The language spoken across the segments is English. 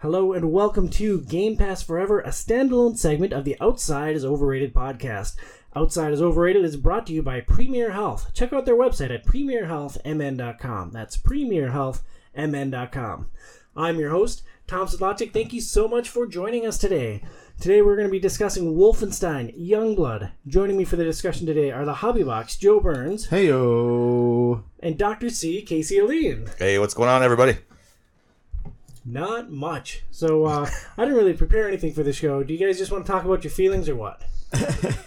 Hello and welcome to Game Pass Forever, a standalone segment of the Outside is Overrated podcast. Outside is Overrated is brought to you by Premier Health. Check out their website at premierhealthmn.com. That's premierhealthmn.com. I'm your host, Tom Sedlacek. Thank you so much for joining us today. Today we're going to be discussing Wolfenstein Youngblood. Joining me for the discussion today are the Hobby Box, Joe Burns, Heyo. and Dr. C, Casey Aline. Hey, what's going on, everybody? Not much. So uh, I didn't really prepare anything for the show. Do you guys just want to talk about your feelings or what?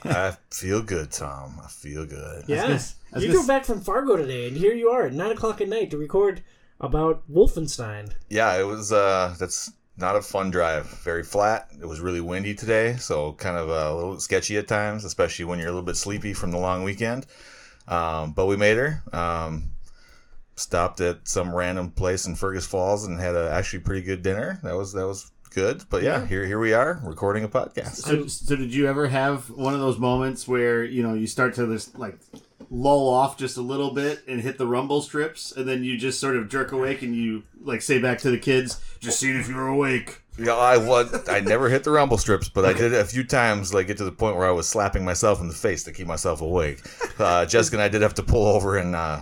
I feel good, Tom. I feel good. Yeah. gonna- I was you gonna drove back from Fargo today, and here you are at 9 o'clock at night to record about Wolfenstein. Yeah, it was. Uh, that's not a fun drive. Very flat. It was really windy today, so kind of uh, a little sketchy at times, especially when you're a little bit sleepy from the long weekend. Um, but we made her. Um, stopped at some random place in Fergus Falls and had a actually pretty good dinner. That was that was good. But yeah, Yeah. here here we are recording a podcast. So, so did you ever have one of those moments where you know you start to this like lull off just a little bit and hit the rumble strips, and then you just sort of jerk awake and you like say back to the kids, "Just seeing if you were awake." Yeah, I was. I never hit the rumble strips, but I did a few times. Like get to the point where I was slapping myself in the face to keep myself awake. Uh, Jessica and I did have to pull over and uh,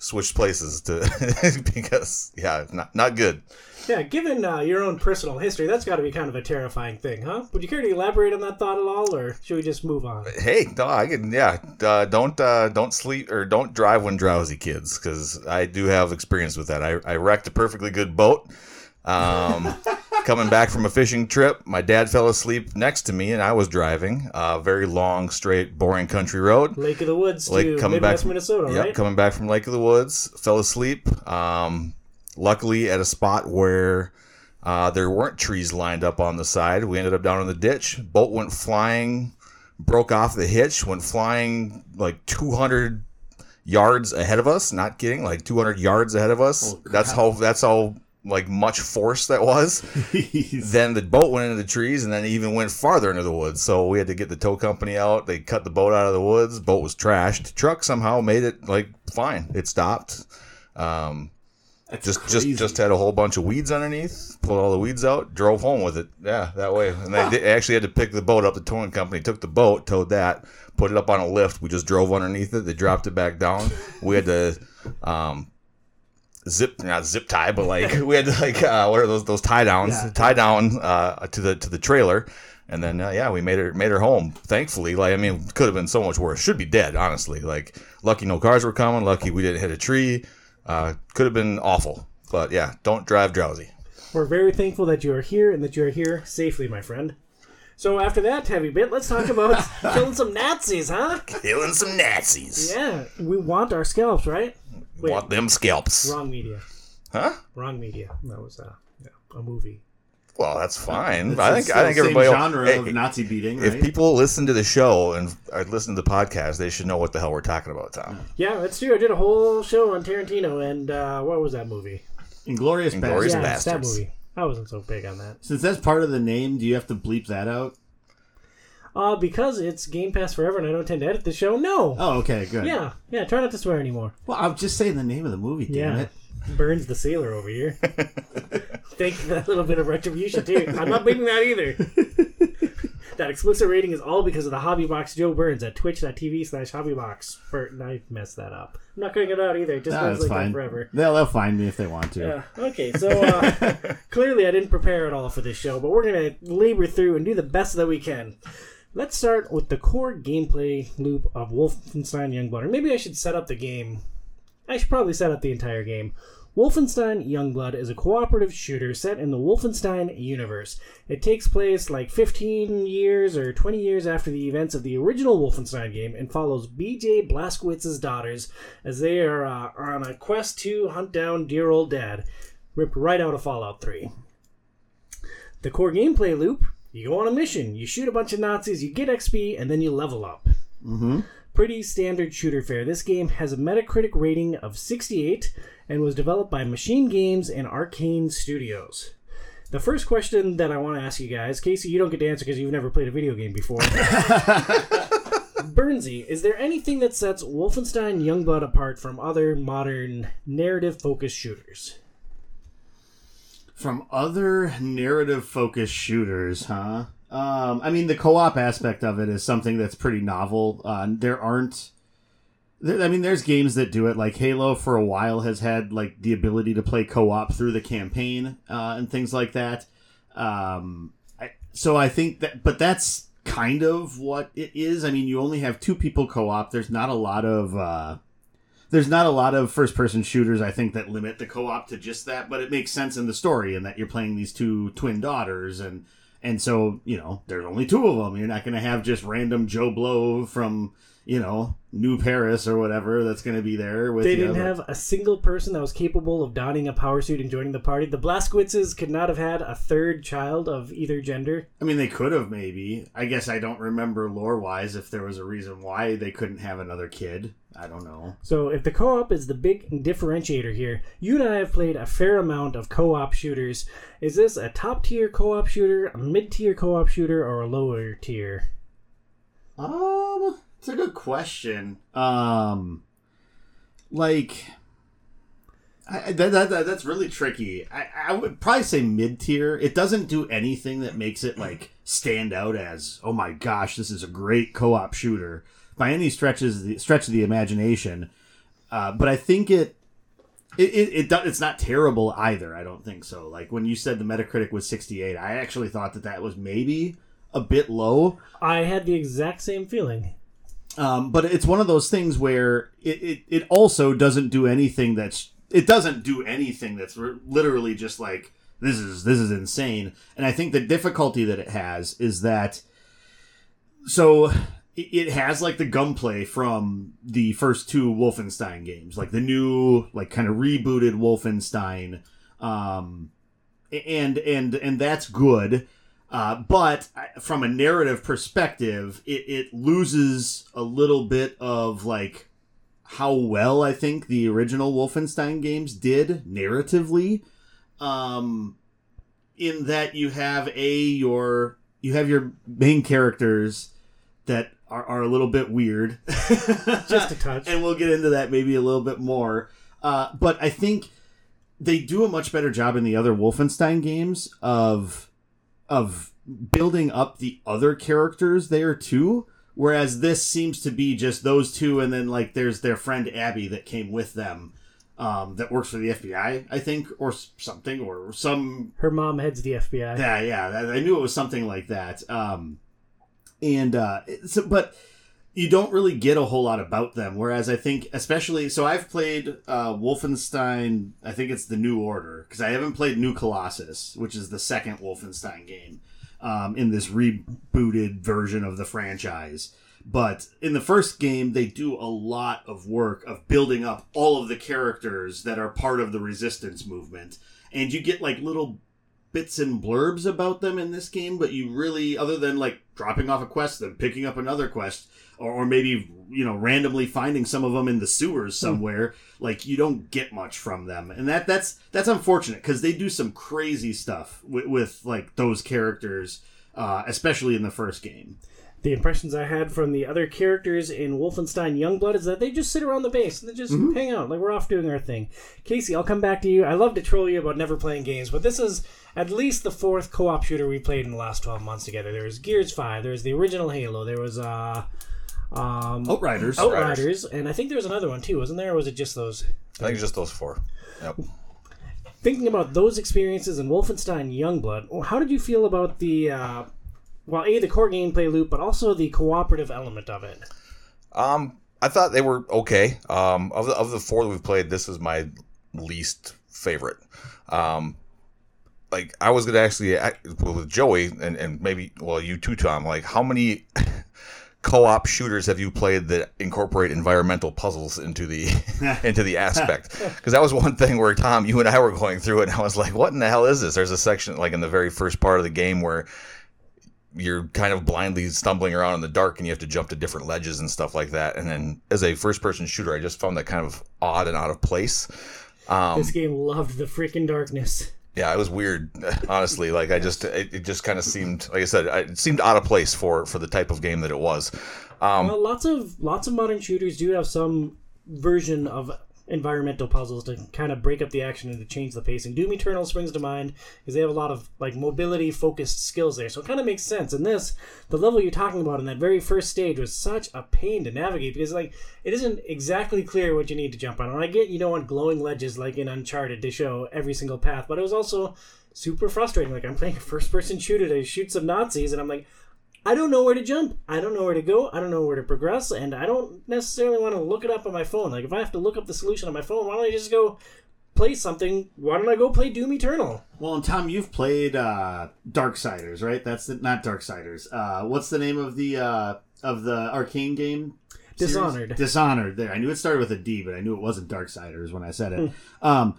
switch places to because yeah, not not good. Yeah, given uh, your own personal history, that's got to be kind of a terrifying thing, huh? Would you care to elaborate on that thought at all, or should we just move on? Hey, no, I can. Yeah, uh, don't uh, don't sleep or don't drive when drowsy, kids, because I do have experience with that. I, I wrecked a perfectly good boat. Um, coming back from a fishing trip, my dad fell asleep next to me, and I was driving a very long, straight, boring country road. Lake of the Woods Like to coming Midwest back, Minnesota, yep, right? coming back from Lake of the Woods, fell asleep. Um, luckily, at a spot where uh, there weren't trees lined up on the side, we ended up down in the ditch. Boat went flying, broke off the hitch, went flying like 200 yards ahead of us. Not kidding, like 200 yards ahead of us. Holy That's how. That's how like much force that was then the boat went into the trees and then even went farther into the woods. So we had to get the tow company out. They cut the boat out of the woods. Boat was trashed. Truck somehow made it like fine. It stopped. Um, That's just crazy. just just had a whole bunch of weeds underneath. Pulled all the weeds out. Drove home with it. Yeah, that way. And they did, actually had to pick the boat up. The towing company took the boat, towed that, put it up on a lift. We just drove underneath it. They dropped it back down. We had to. Um, zip not zip tie but like we had to like uh what are those those tie downs Yeah. tie down uh to the to the trailer. And then uh, yeah we made her made her home. Thankfully like i mean could have been so much worse. Should be dead honestly. Like lucky no cars were coming. Lucky we didn't hit a tree. Uh could have been awful. But yeah don't drive drowsy. We're very thankful that you are here and that you are here safely, my friend. So after that heavy bit, let's talk about killing some Nazis, huh? killing some nazis. Yeah, we want our scalps, right? Wait, want them scalps wrong media. huh Wrong media. That was uh, yeah, a movie. well that's fine It's i think i think same everybody genre hey, of Nazi beating, if right? people listen to the show and uh, listen to the podcast they should know what the hell we're talking about tom Yeah, that's true. I did a whole show on Tarantino, and uh, what was that movie? Inglorious Inglourious Basterds. yeah, it's that movie. I wasn't so big on that. Since that's part of the name, do you have to bleep that out? Uh, because it's Game Pass Forever, and I don't tend to edit the show. No. Oh, okay, good. Yeah, yeah. Try not to swear anymore. Well, I'm just saying the name of the movie. Damn Yeah. it. Burns the sailor over here. Thank you for that little bit of retribution too. I'm not beating that either. that explicit rating is all because of the Hobby Box Joe Burns at twitch.tv slash hobbybox. Burton, I messed that up. I'm not cutting it out either. It just No, goes that's like that fine. forever. They'll, they'll find me if they want to. Yeah. Okay. So uh, clearly, I didn't prepare at all for this show, but we're gonna labor through and do the best that we can. Let's start with the core gameplay loop of Wolfenstein Youngblood. Or maybe I should set up the game. I should probably set up the entire game. Wolfenstein Youngblood is a cooperative shooter set in the Wolfenstein universe. It takes place like 15 years or 20 years after the events of the original Wolfenstein game and follows BJ Blazkowicz's daughters as they are uh, on a quest to hunt down dear old dad, ripped right out of Fallout 3. The core gameplay loop you go on a mission, you shoot a bunch of Nazis, you get XP, and then you level up. Mm-hmm. Pretty standard shooter fare. This game has a Metacritic rating of 68 and was developed by Machine Games and Arkane Studios. The first question that I want to ask you guys, Casey, you don't get to answer because you've never played a video game before. Burnsy, is there anything that sets Wolfenstein Youngblood apart from other modern narrative focused shooters? From other narrative focused shooters, huh? Um, I mean, the co op aspect of it is something that's pretty novel. Uh, there aren't. There, I mean, there's games that do it. Like Halo, for a while, has had like the ability to play co op through the campaign uh, and things like that. Um, I, so I think that, but that's kind of what it is. I mean, you only have two people co op. There's not a lot of. Uh, there's not a lot of first person shooters I think that limit the co-op to just that, but it makes sense in the story in that you're playing these two twin daughters and and so, you know, there's only two of them. You're not going to have just random Joe Blow from, you know, New Paris or whatever that's going to be there with They you. didn't have a single person that was capable of donning a power suit and joining the party. The Blazkowiczes could not have had a third child of either gender. I mean, they could have maybe. I guess I don't remember lore wise if there was a reason why they couldn't have another kid. I don't know. So if the co-op is the big differentiator here, you and I have played a fair amount of co-op shooters. Is this a top tier co-op shooter, a mid tier co-op shooter, or a lower tier? Um, it's a good question. Um, like, I, that, that, that that's really tricky. I, I would probably say mid tier. It doesn't do anything that makes it like stand out as oh my gosh, this is a great co-op shooter by any stretches the stretch of the imagination. Uh, but I think it. It, it, it do- it's not terrible either. I don't think so. Like when you said the Metacritic was 68, I actually thought that that was maybe a bit low. I had the exact same feeling. Um, but it's one of those things where it, it, it also doesn't do anything that's it doesn't do anything that's literally just like this is this is insane. And I think the difficulty that it has is that so it, has like the gunplay from the first two Wolfenstein games, like the new like kind of rebooted Wolfenstein, um, and and and that's good. Uh, but from a narrative perspective, it, it loses a little bit of like how well I think the original Wolfenstein games did narratively. Um, in that you have a your you have your main characters that are, are a little bit weird, Just a touch. and we'll get into that maybe a little bit more. Uh, but I think they do a much better job in the other Wolfenstein games of of building up the other characters there too. Whereas this seems to be just those two, and then like there's their friend Abby that came with them, um, that works for the FBI, I think, or something, or some Her mom heads the FBI. yeah, yeah. I knew it was something like that. Um, and uh, so, but you don't really get a whole lot about them. Whereas I think, especially, so I've played uh, Wolfenstein. I think it's the New Order because I haven't played New Colossus, which is the second Wolfenstein game um, in this rebooted version of the franchise. But in the first game, they do a lot of work of building up all of the characters that are part of the resistance movement. And you get like little bits and blurbs about them in this game, but you really, other than like dropping off a quest, then picking up another quest, or, or maybe, you know, randomly finding some of them in the sewers somewhere, like you don't get much from them. And that that's that's unfortunate because they do some crazy stuff with, with like those characters, uh, especially in the first game. The impressions I had from the other characters in Wolfenstein Youngblood is that they just sit around the base and they just hang out, like we're off doing our thing. Casey, I'll come back to you. I love to troll you about never playing games, but this is at least the fourth co-op shooter we played in the last twelve months together. There was Gears Five, there was the original Halo, there was uh, um, Outriders. Outriders, and I think there was another one too, wasn't there? Or was it just those? I think just those four. Yep. Thinking about those experiences in Wolfenstein Youngblood, how did you feel about the uh, well, a the core gameplay loop, but also the cooperative element of it? Um, I thought they were okay. Um, of the of the four that we've played, this is my least favorite. Um, like I was gonna actually well, with Joey and and maybe well you too, Tom. Like how many co-op shooters have you played that incorporate environmental puzzles into the into the aspect? Because that was one thing where Tom, you and I were going through it, and I was like, "What in the hell is this?" There's a section like in the very first part of the game where you're kind of blindly stumbling around in the dark and you have to jump to different ledges and stuff like that. And then as a first person shooter, I just found that kind of odd and out of place. Um, This game loved the freaking darkness. yeah, it was weird, honestly. Like I just, it, it just kind of seemed, like I said, it seemed out of place for for the type of game that it was. Um, Well, lots of lots of modern shooters do have some version of environmental puzzles to kind of break up the action and to change the pacing. Doom Eternal springs to mind because they have a lot of like mobility focused skills there, so it kind of makes sense. And this, the level you're talking about in that very first stage, was such a pain to navigate because like it isn't exactly clear what you need to jump on. And I get you don't want glowing ledges like in Uncharted to show every single path, but it was also super frustrating. Like I'm playing a first person shooter to shoot some Nazis, and I'm like. I don't know where to jump. I don't know where to go. I don't know where to progress, and I don't necessarily want to look it up on my phone. Like if I have to look up the solution on my phone, why don't I just go play something? Why don't I go play Doom Eternal? Well, and Tom, you've played uh, Darksiders, right? That's the, not Darksiders. Uh, what's the name of the uh, of the Arkane game? series? Dishonored. Dishonored. There, I knew it started with a D, but I knew it wasn't Darksiders when I said it. um,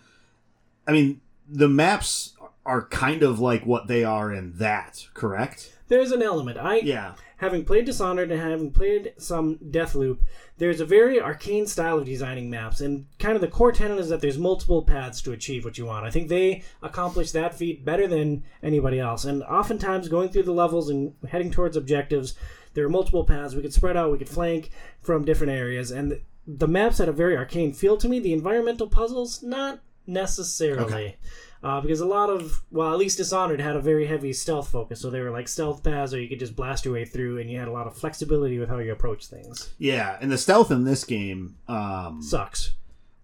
I mean, the maps are kind of like what they are in that, correct? There's an element. I Yeah. having played Dishonored and having played some Deathloop, there's a very Arkane style of designing maps, and kind of the core tenet is that there's multiple paths to achieve what you want. I think they accomplish that feat better than anybody else. And oftentimes, going through the levels and heading towards objectives, there are multiple paths. We could spread out, we could flank from different areas, and the maps had a very Arkane feel to me. The environmental puzzles, not necessarily. Uh, because a lot of, well, at least Dishonored had a very heavy stealth focus, so they were like stealth paths, or you could just blast your way through, and you had a lot of flexibility with how you approach things. Yeah, and the stealth in this game, um, Sucks.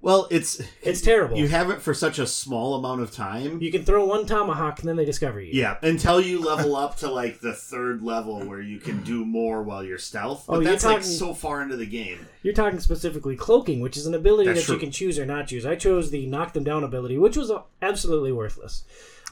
Well, it's It's terrible. you have it for such a small amount of time. You can throw one tomahawk, and then they discover you. Yeah, until you level up to like the third level where you can do more while you're stealth. But Oh, you're that's like so far into the game. You're talking specifically cloaking, which is an ability That's that you can choose or not choose. I chose the knock them down ability, which was absolutely worthless.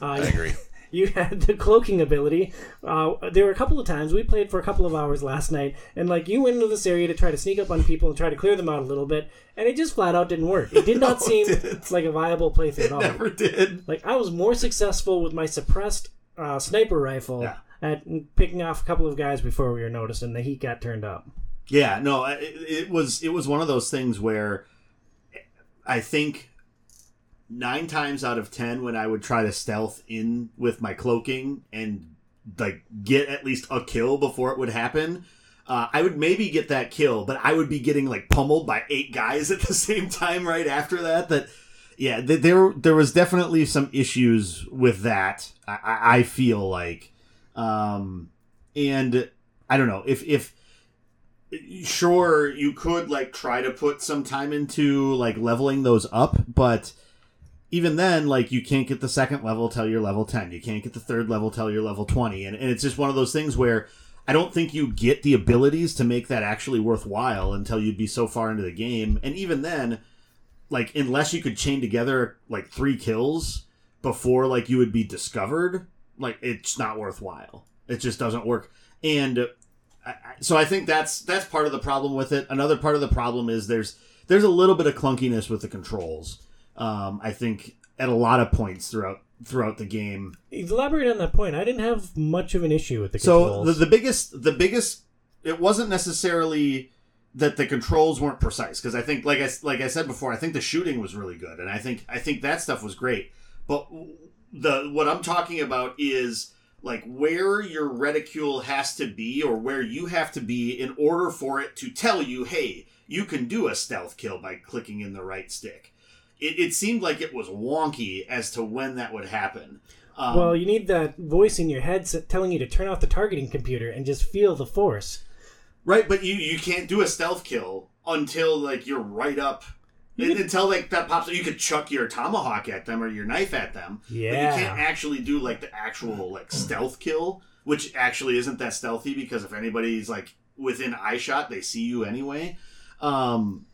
Uh, I agree. You had the cloaking ability. Uh, there were a couple of times we played for a couple of hours last night, and like you went into this area to try to sneak up on people and try to clear them out a little bit, and it just flat out didn't work. It did not No, seem like a viable playthrough at all. Never did. Like I was more successful with my suppressed uh, sniper rifle Yeah. at picking off a couple of guys before we were noticed, and the heat got turned up. Yeah, no, it, it was it was one of those things where I think nine times out of ten when I would try to stealth in with my cloaking and like get at least a kill before it would happen. Uh, I would maybe get that kill, but I would be getting like pummeled by eight guys at the same time right after that. That yeah, th- there there was definitely some issues with that. I, I I feel like, um, and I don't know if if sure you could like try to put some time into like leveling those up but even then like you can't get the second level till you're level 10 you can't get the third level till you're level 20 and, and it's just one of those things where i don't think you get the abilities to make that actually worthwhile until you'd be so far into the game. And even then like unless you could chain together like three kills before like you would be discovered like it's not worthwhile. It just doesn't work. And so I think that's that's part of the problem with it. Another part of the problem is there's there's a little bit of clunkiness with the controls. Um, I think at a lot of points throughout throughout the game. Elaborate on that point. I didn't have much of an issue with the So controls. the, the biggest the biggest it wasn't necessarily that the controls weren't precise because I think like I like I said before I think the shooting was really good and I think I think that stuff was great. But the what I'm talking about is like where your reticule has to be or where you have to be in order for it to tell you, hey, you can do a stealth kill by clicking in the right stick. It, it seemed like it was wonky as to when that would happen. Um, well, you need that voice in your head telling you to turn off the targeting computer and just feel the force. Right, but you you can't do a stealth kill until like you're right up. You could- until like that pops up, you could chuck your tomahawk at them or your knife at them. But Yeah. you can't actually do like the actual like stealth kill, which actually isn't that stealthy because if anybody's like within eye shot, they see you anyway. Um,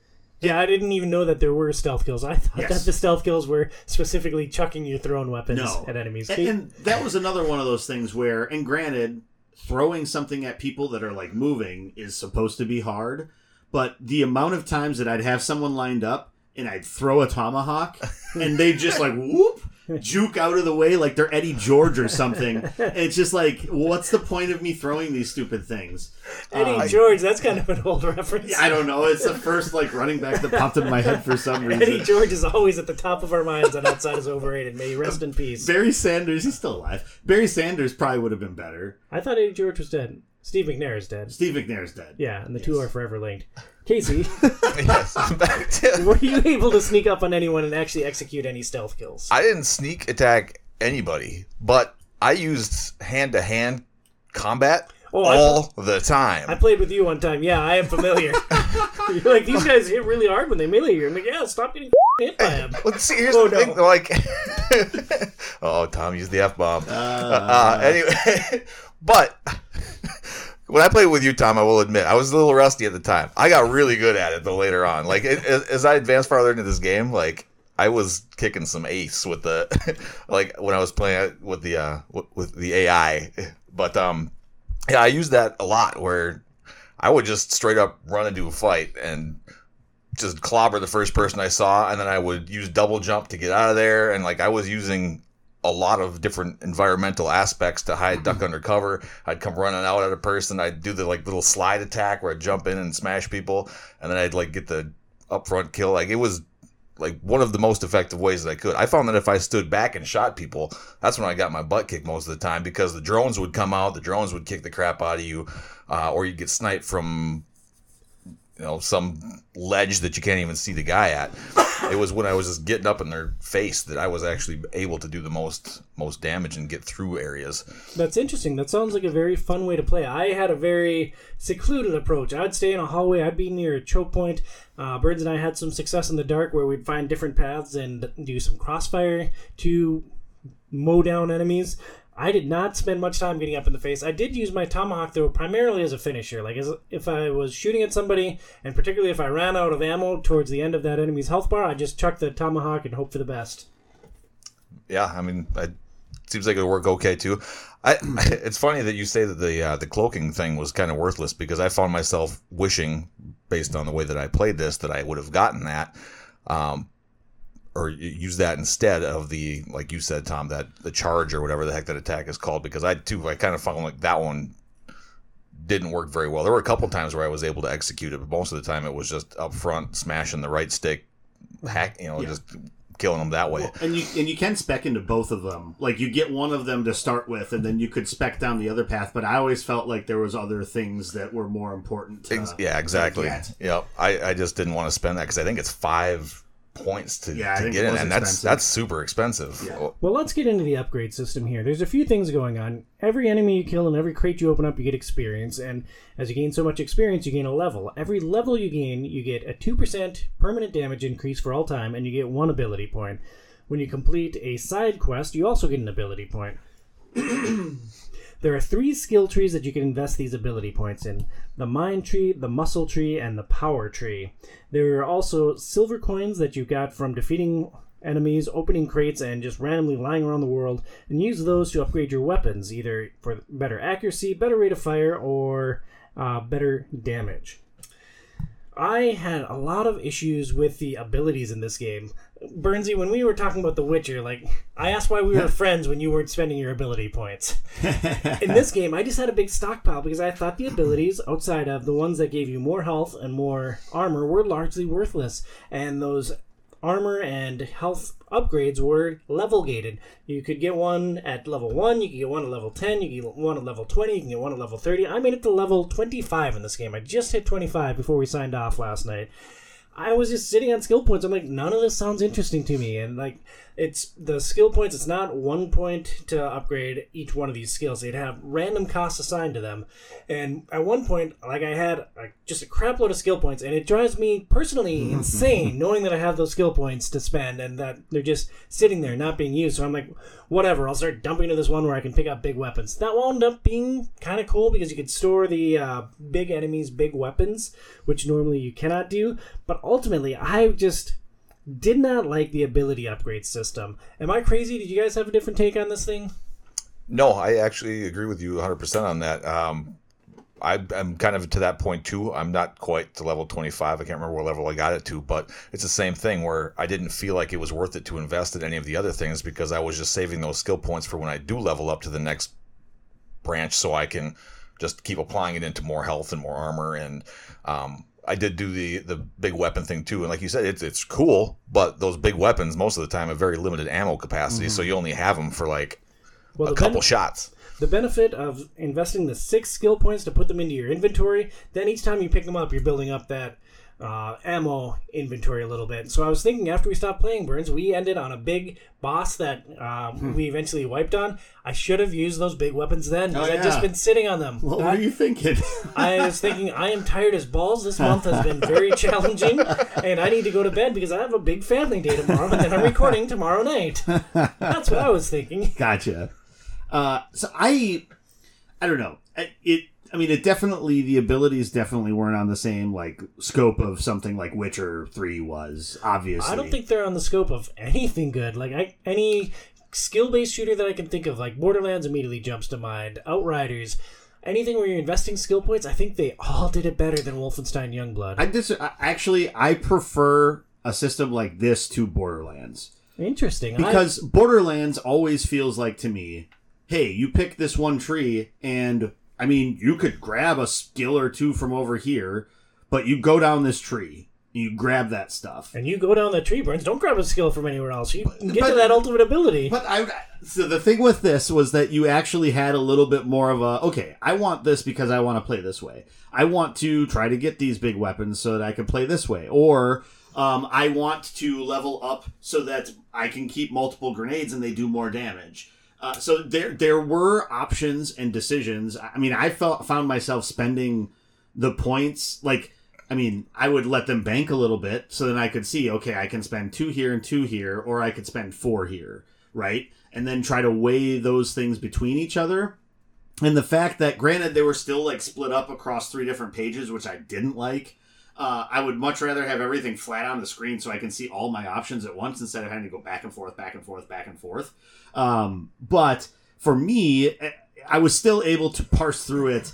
Yeah, I didn't even know that there were stealth kills. I thought Yes. that the stealth kills were specifically chucking your thrown weapons No. at enemies. and, and that was another one of those things where, and granted, throwing something at people that are like moving is supposed to be hard, but the amount of times that I'd have someone lined up and I'd throw a tomahawk and they'd just like whoop juke out of the way like they're Eddie George or something. And it's just like, what's the point of me throwing these stupid things? Eddie Um, George, that's kind of an old reference. I don't know. It's the first like running back that popped in my head for some reason. Eddie George is always at the top of our minds on Outside is Overrated. May he rest in peace. Barry Sanders, he's still alive. Barry Sanders probably would have been better. I thought Eddie George was dead. Steve McNair is dead. Steve McNair is dead. Yeah, and the two are forever linked. Casey, yes. Back to- were you able to sneak up on anyone and actually execute any stealth kills? I didn't sneak attack anybody, but I used hand to hand combat Oh, I- all the time. I played with you one time. Yeah, I am familiar. You're like, these guys hit really hard when they melee you. I'm like, yeah, stop getting hit by them. Well, see, here's Oh, the no. thing. Like, oh, Tom used the f bomb. Uh, anyway, but when I played with you, Tom, I will admit I was a little rusty at the time. I got really good at it though later on. Like it, as, as I advanced farther into this game, like I was kicking some ace with the like when I was playing with the uh with the AI. But um, yeah, I used that a lot where I would just straight up run into a fight and just clobber the first person I saw, and then I would use double jump to get out of there. And like I was using a lot of different environmental aspects to hide, duck under cover. I'd come running out at a person. I'd do the like little slide attack where I'd jump in and smash people, and then I'd like get the upfront kill. Like it was like one of the most effective ways that I could. I found that if I stood back and shot people, that's when I got my butt kicked most of the time because the drones would come out, the drones would kick the crap out of you, uh, or you'd get sniped from you know some ledge that you can't even see the guy at. It was when I was just getting up in their face that I was actually able to do the most most damage and get through areas. That's interesting. That sounds like a very fun way to play. I had a very secluded approach. I'd stay in a hallway. I'd be near a choke point. Uh, Burns and I had some success in the dark where we'd find different paths and do some crossfire to mow down enemies. I did not spend much time getting up in the face. I did use my tomahawk though primarily as a finisher. Like as if I was shooting at somebody, and particularly if I ran out of ammo towards the end of that enemy's health bar, I just chuck the tomahawk and hope for the best. Yeah, I mean, it seems like it would work okay too. I, it's funny that you say that the uh, the cloaking thing was kind of worthless because I found myself wishing, based on the way that I played this, that I would have gotten that, um, or use that instead of the like you said, Tom, that the charge or whatever the heck that attack is called. Because I too, I kind of found like that one didn't work very well. There were a couple times where I was able to execute it, but most of the time it was just up front, smashing the right stick, hack, you know, Yeah. just killing them that way. Well, and you and you can spec into both of them. Like you get one of them to start with, and then you could spec down the other path. But I always felt like there was other things that were more important. To, Ex- yeah, exactly. get. Yep. I, I just didn't want to spend that because I think it's five points to, Yeah, to get in, and that's expensive. that's super expensive. Yeah. Well, let's get into the upgrade system here. There's a few things going on. Every enemy you kill and every crate you open up, you get experience. And as you gain so much experience, you gain a level. Every level you gain, you get a 2% permanent damage increase for all time, and you get one ability point. When you complete a side quest, you also get an ability point. There are three skill trees that you can invest these ability points in the mind tree, the muscle tree, and the power tree. There are also silver coins that you got from defeating enemies, opening crates, and just randomly lying around the world, and use those to upgrade your weapons, either for better accuracy, better rate of fire, or uh, better damage. I had a lot of issues with the abilities in this game. Burnsy, when we were talking about The Witcher, like I asked why we were friends when you weren't spending your ability points. in this game, I just had a big stockpile because I thought the abilities outside of the ones that gave you more health and more armor were largely worthless, and those armor and health upgrades were level gated. You could get one at level 1, you could get one at level 10, you could get one at level 20, you can get one at level 30. I made it to level 25 in this game. I just hit 25 before we signed off last night. I was just sitting on skill points. I'm like, none of this sounds interesting to me. And like, it's the skill points. It's not one point to upgrade each one of these skills. They'd have random costs assigned to them. And at one point, like I had like, just a crap load of skill points, and it drives me personally insane knowing that I have those skill points to spend and that they're just sitting there not being used. So I'm like, whatever. I'll start dumping into this one where I can pick up big weapons. That wound up being kind of cool because you could store the uh, big enemies, big weapons, which normally you cannot do. But ultimately, I just did not like the ability upgrade system. Am I crazy? Did you guys have a different take on this thing? No, I actually agree with you 100% on that. Um, I, I'm kind of to that point too. I'm not quite to level 25. I can't remember what level I got it to, but it's the same thing where I didn't feel like it was worth it to invest in any of the other things because I was just saving those skill points for when I do level up to the next branch so I can just keep applying it into more health and more armor. And um, I did do the, the big weapon thing too. And like you said, it's, it's cool, but those big weapons most of the time have very limited ammo capacity. So mm-hmm. you only have them for like Well, a couple shots. The benefit of investing the six skill points to put them into your inventory, then each time you pick them up, you're building up that uh, ammo inventory a little bit. So I was thinking after we stopped playing Burns, we ended on a big boss that uh, Hmm. we eventually wiped on. I should have used those big weapons then. Oh, I'd just been sitting on them. What That- were you thinking? I was thinking I am tired as balls. This month has been very challenging, and I need to go to bed because I have a big family day tomorrow, and then I'm recording tomorrow night. That's what I was thinking. Gotcha. Uh, so I, I don't know. I- It. I mean, it definitely the abilities definitely weren't on the same like scope of something like Witcher Three was. Obviously, I don't think they're on the scope of anything good. Like I, any skill-based shooter that I can think of, like Borderlands, immediately jumps to mind. Outriders, anything where you're investing skill points. I think they all did it better than Wolfenstein Youngblood. I dis- actually I prefer a system like this to Borderlands. Interesting. I- because Borderlands always feels like to me, hey, you pick this one tree, and I mean, you could grab a skill or two from over here, but you go down this tree, you grab that stuff. and you go down that tree, Burns. Don't grab a skill from anywhere else. You can get but- to that ultimate ability. But I, so the thing with this was that you actually had a little bit more of a okay. I want this because I want to play this way. I want to try to get these big weapons so that I can play this way, or um, I want to level up so that I can keep multiple grenades and they do more damage. Uh, so there, there were options and decisions. I mean, I felt found myself spending the points like. I mean, I would let them bank a little bit so then I could see, okay, I can spend two here and two here, or I could spend four here, right? And then try to weigh those things between each other. And the fact that, granted, they were still like split up across three different pages, which I didn't like. Uh, I would much rather have everything flat on the screen so I can see all my options at once instead of having to go back and forth, back and forth, back and forth. Um, but for me, I was still able to parse through it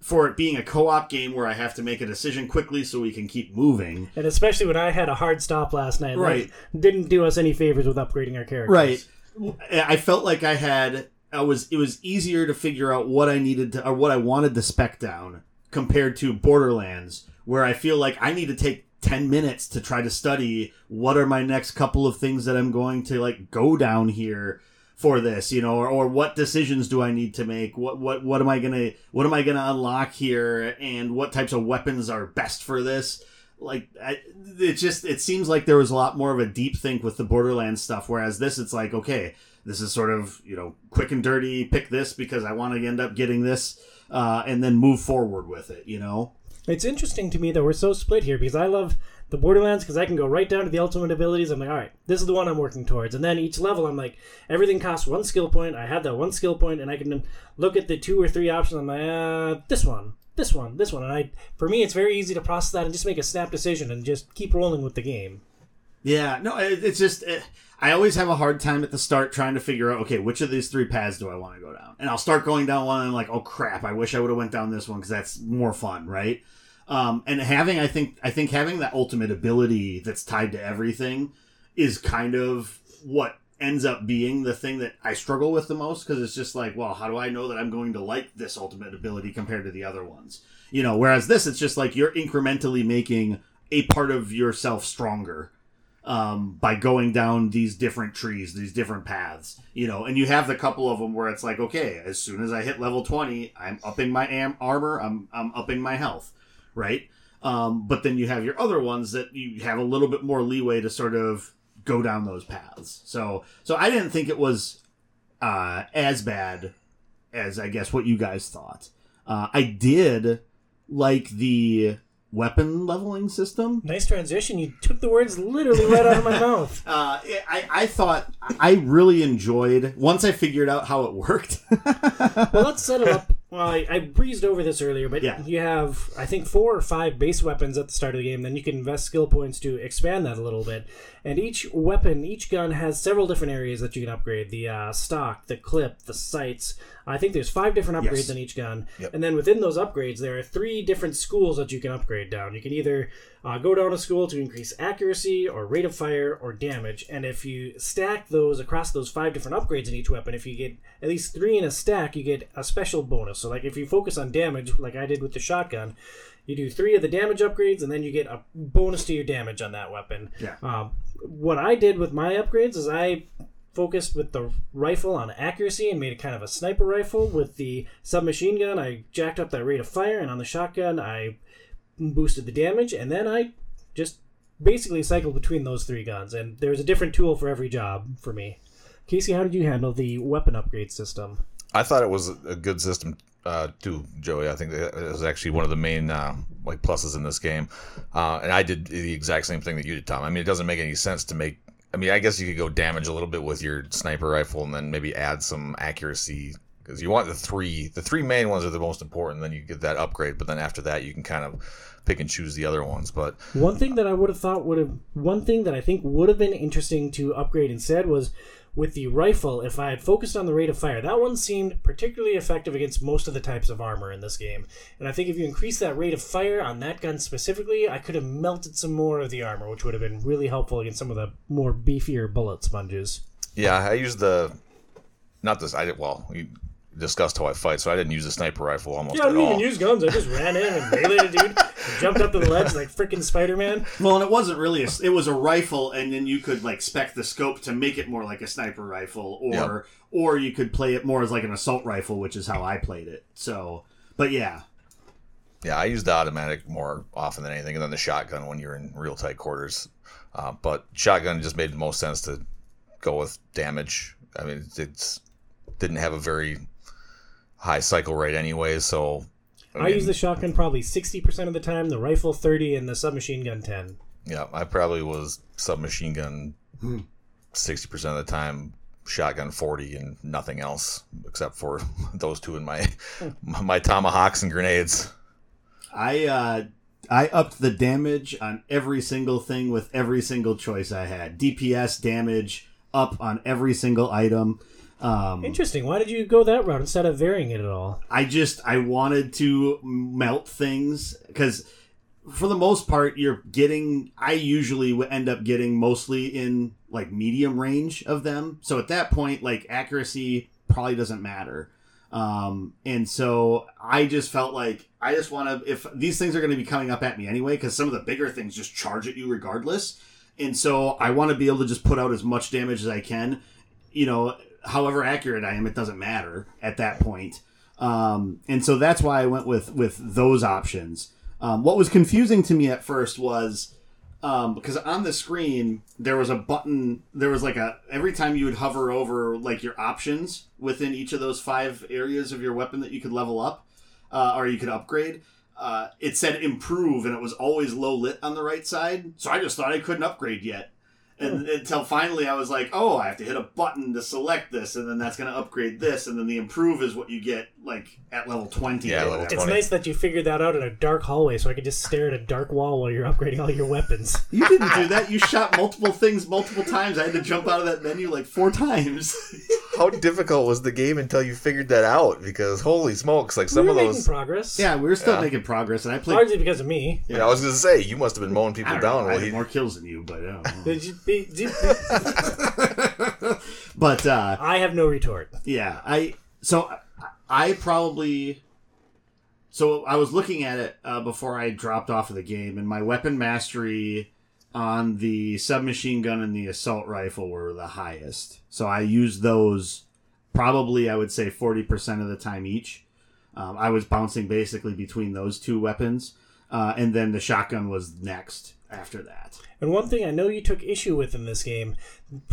for it being a co-op game where I have to make a decision quickly so we can keep moving. And especially when I had a hard stop last night. Right. That didn't do us any favors with upgrading our characters. Right. I felt like I had I was it was easier to figure out what I needed to or what I wanted to spec down compared to Borderlands where I feel like I need to take 10 minutes to try to study what are my next couple of things that I'm going to like go down here for this, you know, or, or what decisions do I need to make? What what what am I going to what am I going to unlock here and what types of weapons are best for this? like I, it just it seems like there was a lot more of a deep think with the borderlands stuff whereas this it's like okay this is sort of you know quick and dirty pick this because i want to end up getting this uh, and then move forward with it you know It's interesting to me that we're so split here because I love the Borderlands because I can go right down to the ultimate abilities. I'm like, all right, this is the one I'm working towards. And then each level, I'm like, everything costs one skill point. I have that one skill point, and I can look at the two or three options. I'm like, uh, this one, this one, this one. And I, for me, it's very easy to process that and just make a snap decision and just keep rolling with the game. yeah no it, it's just it, i always have a hard time at the start trying to figure out okay which of these three paths do i want to go down? And i'll start going down one and I'm like oh crap i wish i would have went down this one because that's more fun right? Um, and having i think i think having that ultimate ability that's tied to everything is kind of what ends up being the thing that i struggle with the most because it's just like well how do i know that i'm going to like this ultimate ability compared to the other ones? You know whereas this it's just like you're incrementally making a part of yourself stronger um, by going down these different trees, these different paths, you know, and you have the couple of them where it's like, okay, as soon as I hit level 20, I'm upping my am- armor, I'm, I'm upping my health, right? Um, but then you have your other ones that you have a little bit more leeway to sort of go down those paths. So, so I didn't think it was, uh, as bad as I guess what you guys thought. Uh, I did like the weapon leveling system. Nice transition. You took the words literally right out of my mouth. Uh, I, I thought I really enjoyed once I figured out how it worked. Well, let's set it up. Well, I, I breezed over this earlier, but Yeah. you have, I think, four or five base weapons at the start of the game. Then you can invest skill points to expand that a little bit. And each weapon, each gun has several different areas that you can upgrade the uh, stock, the clip, the sights. I think there's five different upgrades Yes. in each gun. Yep. And then within those upgrades, there are three different schools that you can upgrade down. You can either uh, go down a school to increase accuracy or rate of fire or damage. And if you stack those across those five different upgrades in each weapon, if you get at least three in a stack, you get a special bonus. So, like if you focus on damage, like I did with the shotgun, you do three of the damage upgrades, and then you get a bonus to your damage on that weapon. Yeah. Um, what I did with my upgrades is I focused with the rifle on accuracy and made it kind of a sniper rifle. With the submachine gun, I jacked up that rate of fire, and on the shotgun, I boosted the damage, and then I just basically cycled between those three guns. And there was a different tool for every job for me. Casey, how did you handle the weapon upgrade system? I thought it was a good system uh, too, Joey. I think it was actually one of the main uh, like pluses in this game, uh, and I did the exact same thing that you did, Tom. I mean, it doesn't make any sense to make. I mean, I guess you could go damage a little bit with your sniper rifle, and then maybe add some accuracy because you want the three. The three main ones are the most important. Then you get that upgrade, but then after that, you can kind of pick and choose the other ones. But one thing that I would have thought would have one thing that I think would have been interesting to upgrade instead was with the rifle, if I had focused on the rate of fire, that one seemed particularly effective against most of the types of armor in this game. And I think if you increase that rate of fire on that gun specifically, I could have melted some more of the armor, which would have been really helpful against some of the more beefier bullet sponges. Yeah, I used the not this. I did well. You discussed how I fight, so I didn't use a sniper rifle almost Yeah, I at didn't all. even use guns. I just ran in and meleeed a dude, jumped up to the ledge like freaking Spider Man. Well, and it wasn't really a, it was a rifle, and then you could like spec the scope to make it more like a sniper rifle, or Yep. or you could play it more as like an assault rifle, which is how I played it. So, but yeah, Yeah, I used the automatic more often than anything, and then the shotgun when you're in real tight quarters. Uh, but shotgun just made the most sense to go with damage. I mean, it's, it's didn't have a very high cycle rate anyway, so I use the shotgun probably 60% of the time, the rifle 30, and the submachine gun 10. yeah, I probably was submachine gun Hmm. sixty percent of the time, shotgun forty, and nothing else except for those two in my my tomahawks and grenades. I uh, I upped the damage on every single thing with every single choice I had. DPS damage up on every single item. Um, Interesting. Why did you go that route instead of varying it at all? I just I wanted to melt things because for the most part you're getting I usually end up getting mostly in like medium range of them. So at that point like accuracy probably doesn't matter. Um, and so I just felt like I just want to if these things are going to be coming up at me anyway because some of the bigger things just charge at you regardless. And so I want to be able to just put out as much damage as I can. You know, however accurate I am, it doesn't matter at that point. Um, and so that's why I went with with those options. Um, what was confusing to me at first was um, because on the screen there was a button. There was like a every time you would hover over like your options within each of those five areas of your weapon that you could level up uh, or you could upgrade. Uh, it said improve and it was always low lit on the right side. So I just thought I couldn't upgrade yet. And until finally I was like, oh, I have to hit a button to select this, and then that's going to upgrade this, and then the improve is what you get like at level twenty. Yeah, level whatever. It's 20. nice that you figured that out in a dark hallway so I could just stare at a dark wall while you're upgrading all your weapons. You didn't do that. You shot multiple things multiple times. I had to jump out of that menu like four times. How difficult was the game until you figured that out? Because holy smokes, like some we of those. making progress. yeah, we were still Yeah. making progress, and I played. Largely because of me. Yeah, I was gonna say you must have been mowing people don't down. know, I had he- more kills than you, but I don't know. Did you- did you- but uh, I have no retort. Yeah, I so I- I probably so I was looking at it uh, before I dropped off of the game, and my weapon mastery on the submachine gun and the assault rifle were the highest. So I used those probably I would say forty percent of the time each. Um, I was bouncing basically between those two weapons, uh, and then the shotgun was next after that. And one thing I know you took issue with in this game,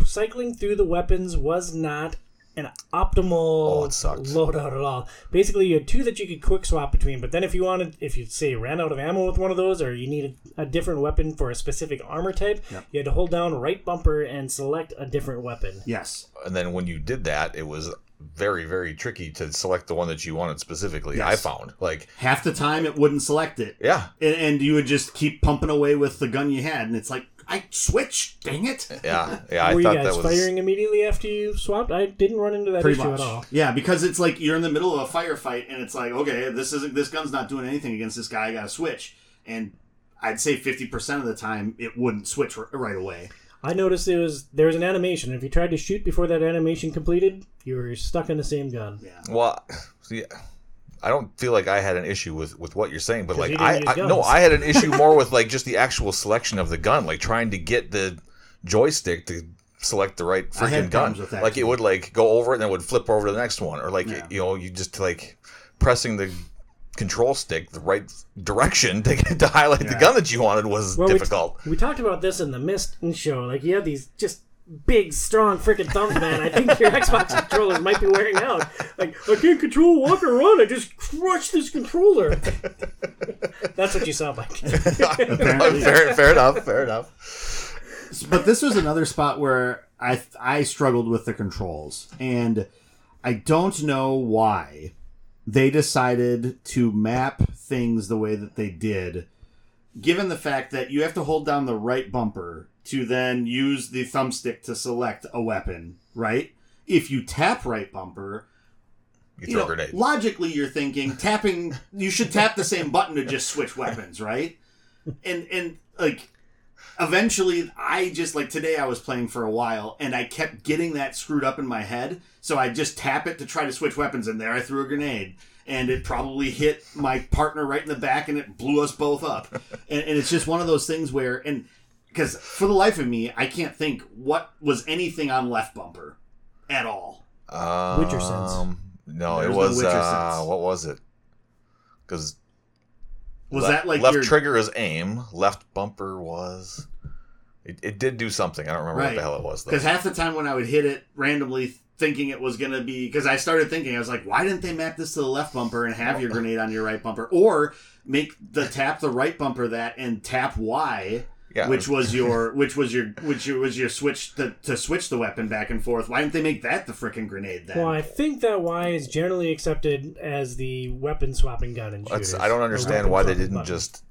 cycling through the weapons was not an optimal Oh, loadout at all. Basically, you had two that you could quick swap between, but then if you wanted, if you say ran out of ammo with one of those, or you needed a different weapon for a specific armor type, Yep. you had to hold down right bumper and select a different weapon. Yes, and then when you did that, it was very very tricky to select the one that you wanted specifically. Yes. I found like half the time it wouldn't select it. yeah and, and you would just keep pumping away with the gun you had, and it's like I switched. Dang it! yeah yeah. I Were you thought guys that was firing immediately after you swapped? I didn't run into that Pretty issue much, at all. yeah, because it's like you're in the middle of a firefight, and it's like, okay, this isn't this gun's not doing anything against this guy. I got to switch, and I'd say fifty percent of the time it wouldn't switch r- right away. I noticed there was there was an animation. If you tried to shoot before that animation completed, you were stuck in the same gun. Yeah, well. See, I don't feel like I had an issue with, with what you're saying, but like you didn't I, use I no. I had an issue more with like just the actual selection of the gun, like trying to get the joystick to select the right freaking gun. problems with that, Like it would like go over it and then it would flip over to the next one, or like Yeah. you know you just like pressing the control stick the right direction to, to highlight the gun that you wanted was Well, we- difficult. We, talked about this in the Mist show. Like you have these just big, strong freaking thumbs, man. I think your Xbox controllers might be wearing out. Like I can't control walk or run. I just crush this controller. That's what you sound like. fair, fair enough. Fair enough. but this was another spot where I I struggled with the controls, and I don't know why they decided to map things the way that they did, given the fact that you have to hold down the right bumper to then use the thumbstick to select a weapon, right? If you tap right bumper, You you throw know, logically you're thinking tapping you should tap the same button to just switch weapons right and and like eventually i just like today i was playing for a while and i kept getting that screwed up in my head so i just tap it to try to switch weapons and there i threw a grenade and it probably hit my partner right in the back and it blew us both up and, and it's just one of those things where and because for the life of me i can't think what was anything on left bumper at all Witcher sense. Um, No, There's it was Witcher uh, sense. what was it? Because was that like left your trigger is aim, left bumper was. It, it did do something. I don't remember what the hell it was though. Because half the time when I would hit it randomly, thinking it was going to be, because I started thinking, I was like, why didn't they map this to the left bumper and have your grenade on your right bumper? Or make the tap the right bumper that and tap Y, Yeah, which was your, which was your, which was your switch to, to switch the weapon back and forth. Why didn't they make that the freaking grenade then? Well, I think that Y is generally accepted as the weapon swapping gun in shooters. That's- I don't understand why they didn't button. just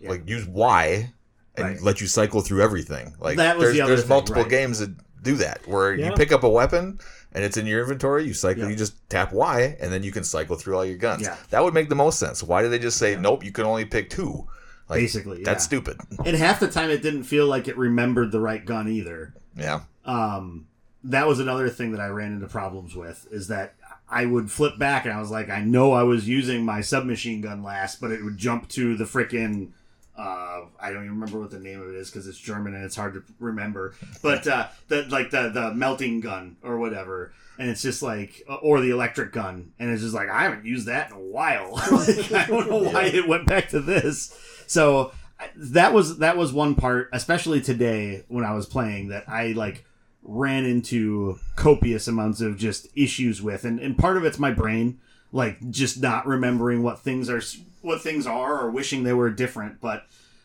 Yeah. like use Y and Right. let you cycle through everything. Like That was there's the other there's thing, multiple right. games that do that where Yeah. you pick up a weapon and it's in your inventory, you cycle, Yeah. you just tap Y and then you can cycle through all your guns. Yeah. That would make the most sense. Why did they just say nope, you can only pick two? Like, Basically, That's stupid. and half the time it didn't feel like it remembered the right gun either. Yeah. um, that was another thing that I ran into problems with is that I would flip back and I was like, I know I was using my submachine gun last, but it would jump to the frickin' uh, I don't even remember what the name of it is because it's German and it's hard to remember. But uh, the like the the melting gun or whatever, and it's just like or the electric gun, and it's just like I haven't used that in a while. like, I don't know why it went back to this. So that was that was one part, especially today when I was playing that I like ran into copious amounts of just issues with, and and part of it's my brain like just not remembering what things are what things are or wishing they were different but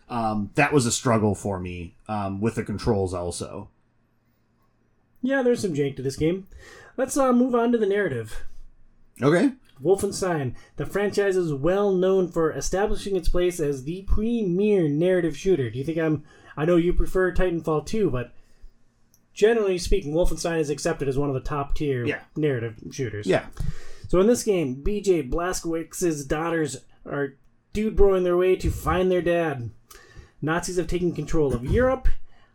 um, that was a struggle for me um, with the controls also Yeah, there's some jank to this game. Let's uh, move on to the narrative. okay Wolfenstein, the franchise is well known for establishing its place as the premier narrative shooter. Do you think I'm? I know you prefer Titanfall 2, but generally speaking, Wolfenstein is accepted as one of the top tier Yeah. narrative shooters. yeah So in this game, BJ Blazkowicz's daughters are dude broing their way to find their dad. Nazis have taken control of Europe.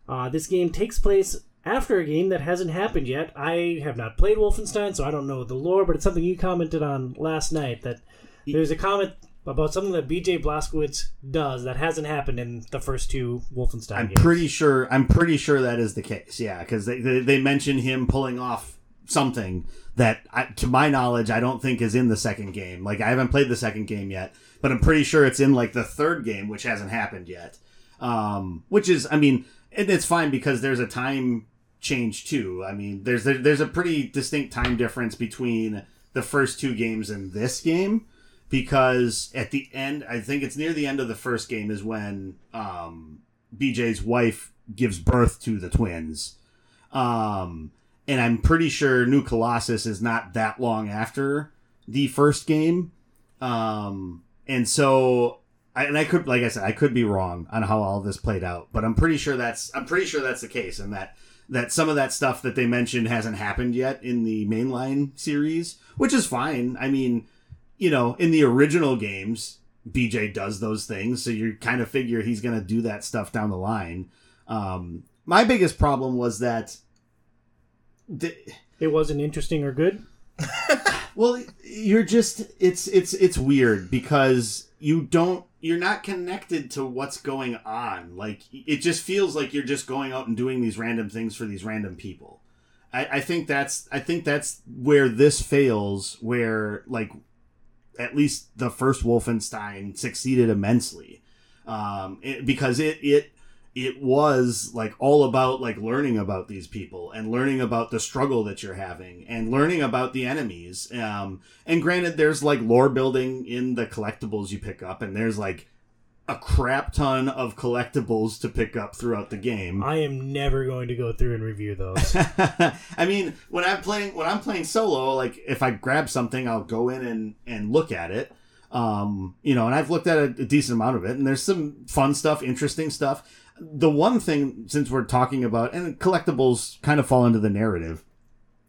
Uh, this game takes place after a game that hasn't happened yet. I have not played Wolfenstein, so I don't know the lore, but it's something you commented on last night that there's a comment about something that BJ Blazkowicz does that hasn't happened in the first two Wolfenstein i'm games. pretty sure i'm pretty sure that is the case yeah because they, they, they mention him pulling off something that I, to my knowledge i don't think is in the second game like i haven't played the second game yet but i'm pretty sure it's in like the third game which hasn't happened yet um, which is i mean and it's fine because there's a time change too. I mean there's there's a pretty distinct time difference between the first two games and this game because at the end i think it's near the end of the first game is when um, bj's wife gives birth to the twins. Um, and i'm pretty sure new colossus is not that long after the first game. Um, and so I, and I could, like I said, I could be wrong on how all this played out, but I'm pretty sure that's I'm pretty sure that's the case, and that that some of that stuff that they mentioned hasn't happened yet in the mainline series, which is fine. I mean, you know, in the original games, BJ does those things, so you kind of figure he's going to do that stuff down the line. Um, my biggest problem was that. The, It wasn't interesting or good. well, you're just it's it's it's weird because you don't you're not connected to what's going on. Like it just feels like you're just going out and doing these random things for these random people. I, I think that's I think that's where this fails. Where like at least the first Wolfenstein succeeded immensely, um, it, because it it it was like all about like learning about these people and learning about the struggle that you're having and learning about the enemies um and granted there's like lore building in the collectibles you pick up and there's like a crap ton of collectibles to pick up throughout the game I am never going to go through and review those. I mean, when I'm playing when I'm playing solo, like if I grab something, I'll go in and and look at it. Um, you know, and I've looked at a, a decent amount of it, and there's some fun stuff, interesting stuff. The one thing, since we're talking about and collectibles, kind of fall into the narrative.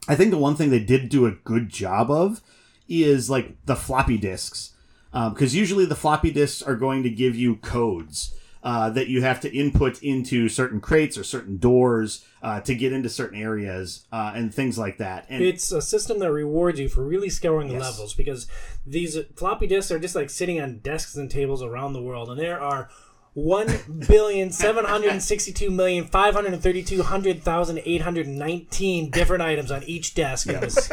I think the one thing they did do a good job of is like the floppy disks, because usually the floppy disks are going to give you codes uh, that you have to input into certain crates or certain doors uh, to get into certain areas uh, and things like that. And it's a system that rewards you for really scouring the Yes. levels because these floppy disks are just like sitting on desks and tables around the world, and there are one billion seven hundred sixty-two million five hundred thirty-two hundred thousand eight hundred nineteen different items on each desk in this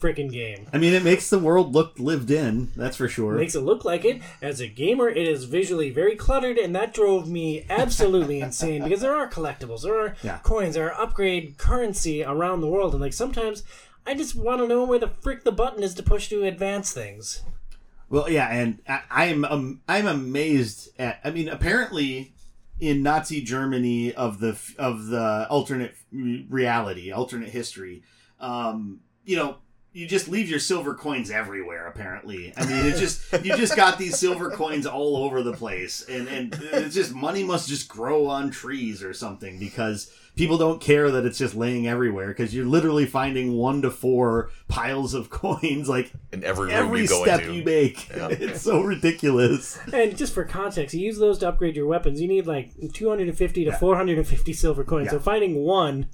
freaking game. I mean, it makes the world look lived in. That's for sure. Makes it look like it. As a gamer, it is visually very cluttered, and that drove me absolutely insane because there are collectibles, there are Yeah. coins, there are upgrade currency around the world, and like sometimes I just want to know where the frick the button is to push to advance things. Well, yeah, and I, I'm um, I'm amazed at. I mean, apparently, in Nazi Germany of the of the alternate reality, alternate history, um, you know, you just leave your silver coins everywhere. Apparently, I mean, it's just you just got these silver coins all over the place, and and it's just money must just grow on trees or something because people don't care that it's just laying everywhere because you're literally finding one to four piles of coins like in every room every you step into. you make. It's so ridiculous. And just for context, you use those to upgrade your weapons. You need like 250 to 450 silver coins. So finding one,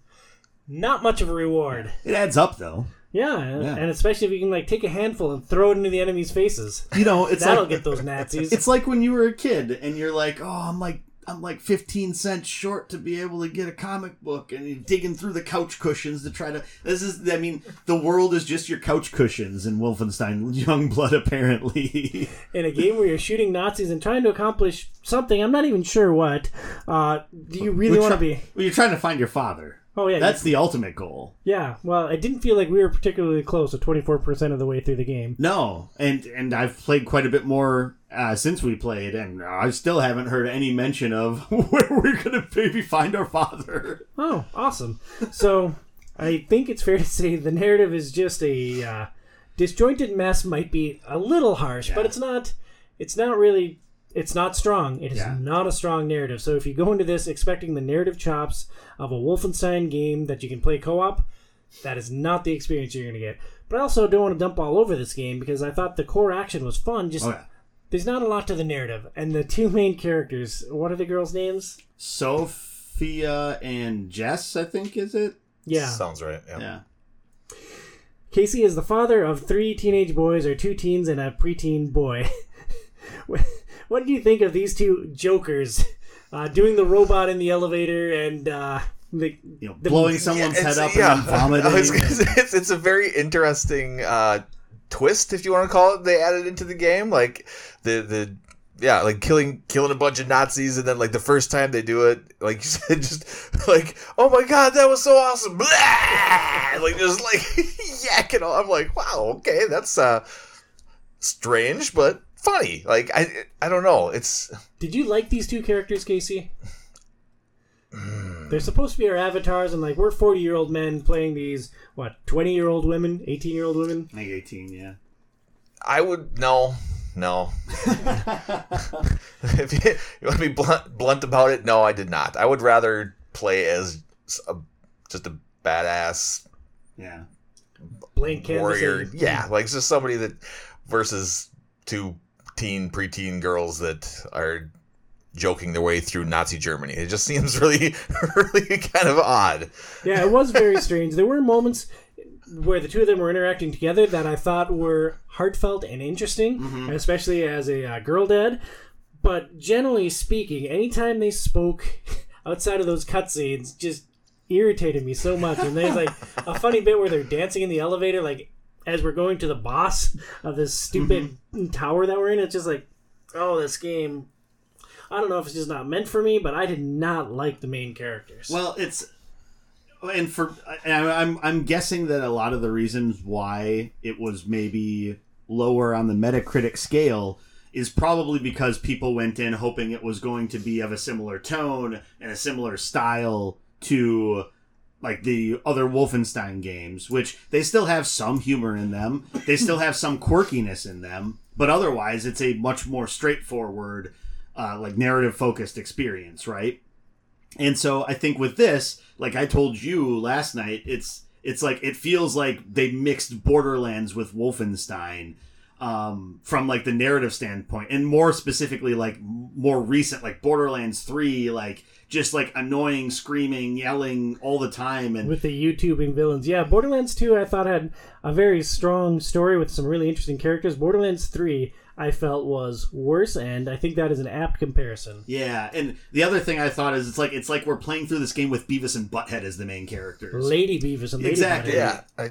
not much of a reward. It adds up though. Yeah, and especially if you can like take a handful and throw it into the enemy's faces. You know, it's That'll like get those Nazis. it's like when you were a kid and you're like, oh, I'm like. I'm like 15 cents short to be able to get a comic book, and you're digging through the couch cushions to try to. This is, I mean, the world is just your couch cushions in Wolfenstein Youngblood, apparently. in a game where you're shooting Nazis and trying to accomplish something. I'm not even sure what. Uh, do you really want to be? Well, you're trying to find your father. Oh yeah, That's the ultimate goal. yeah. Well, I didn't feel like we were particularly close. At 24 percent of the way through the game. No, and and I've played quite a bit more uh, since we played, and I still haven't heard any mention of where we're gonna maybe find our father. Oh, awesome. So I think it's fair to say the narrative is just a uh, disjointed mess. Might be a little harsh, but it's not. It's not really. It's not strong. It is Yeah. not a strong narrative. So if you go into this expecting the narrative chops of a Wolfenstein game that you can play co-op, that is not the experience you're going to get. But I also don't want to dump all over this game because I thought the core action was fun. Just Oh yeah, there's not a lot to the narrative, and the two main characters. What are the girls' names? Sophia and Jess, I think is it. Yeah, Sounds right. Yeah. Yeah. Casey is the father of three teenage boys, or two teens and a preteen boy. what do you think of these two jokers uh, doing the robot in the elevator and uh, the, You know, the- blowing someone's It's- head up yeah. and then vomiting. Was it's, it's a very interesting uh, twist, if you want to call it. They added into the game, like the the yeah, like killing killing a bunch of Nazis, and then like the first time they do it, like you said, just like oh my god, that was so awesome, Blah! like just like yakking. All. I'm like, wow, okay, that's uh strange, but funny. Like I I don't know, it's Did you like these two characters, Casey? They're supposed to be our avatars, and like we're forty-year-old men playing these what twenty-year-old women, eighteen-year-old women. Like 18, yeah. I would no, no. if you, you want to be blunt, blunt about it, no, I did not. I would rather play as a, just a badass Yeah. Blank warrior. Yeah, like just somebody that versus two teen preteen girls that are joking their way through Nazi Germany. It just seems really, really kind of odd. Yeah, it was very strange. There were moments. where the two of them were interacting together that I thought were heartfelt and interesting, Mm-hmm. especially as a uh, girl dad. But generally speaking, anytime they spoke outside of those cutscenes, just irritated me so much. And there's like a funny bit where they're dancing in the elevator, like as we're going to the boss of this stupid Mm-hmm. tower that we're in. It's just like, oh, this game. I don't know if it's just not meant for me, but I did not like the main characters. Well, it's and for and I'm I'm guessing that a lot of the reasons why it was maybe lower on the Metacritic scale is probably because people went in hoping it was going to be of a similar tone and a similar style to like the other Wolfenstein games, which they still have some humor in them. They still have some quirkiness in them, but otherwise it's a much more straightforward uh, like narrative focused experience, right? And so I think with this, like I told you last night, it's it's like it feels like they mixed Borderlands with Wolfenstein um, from like the narrative standpoint, and more specifically, like more recent, like Borderlands Three, like just like annoying, screaming, yelling all the time, and with the YouTubing villains. Yeah, Borderlands 2 I thought had a very strong story with some really interesting characters. Borderlands 3 I felt was worse, and I think that is an apt comparison. yeah. And the other thing I thought is it's like it's like we're playing through this game with Beavis and Butthead as the main characters. Lady Beavis and Lady Exactly. Butthead. Yeah,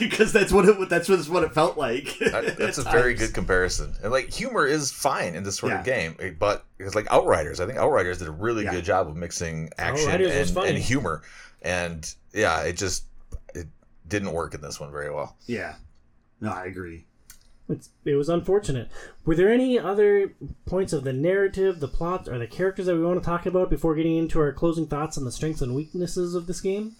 because that's what it that's what what it felt like. I- that's a very good comparison. And like humor is fine in this sort of game, eh, but it's like Outriders. I think Outriders did a really Yeah. good job of mixing action and, and humor. And yeah, it just it didn't work in this one very well. Yeah. No, I agree. It's, it was unfortunate. Were there any other points of the narrative, the plot, or the characters that we want to talk about before getting into our closing thoughts on the strengths and weaknesses of this game?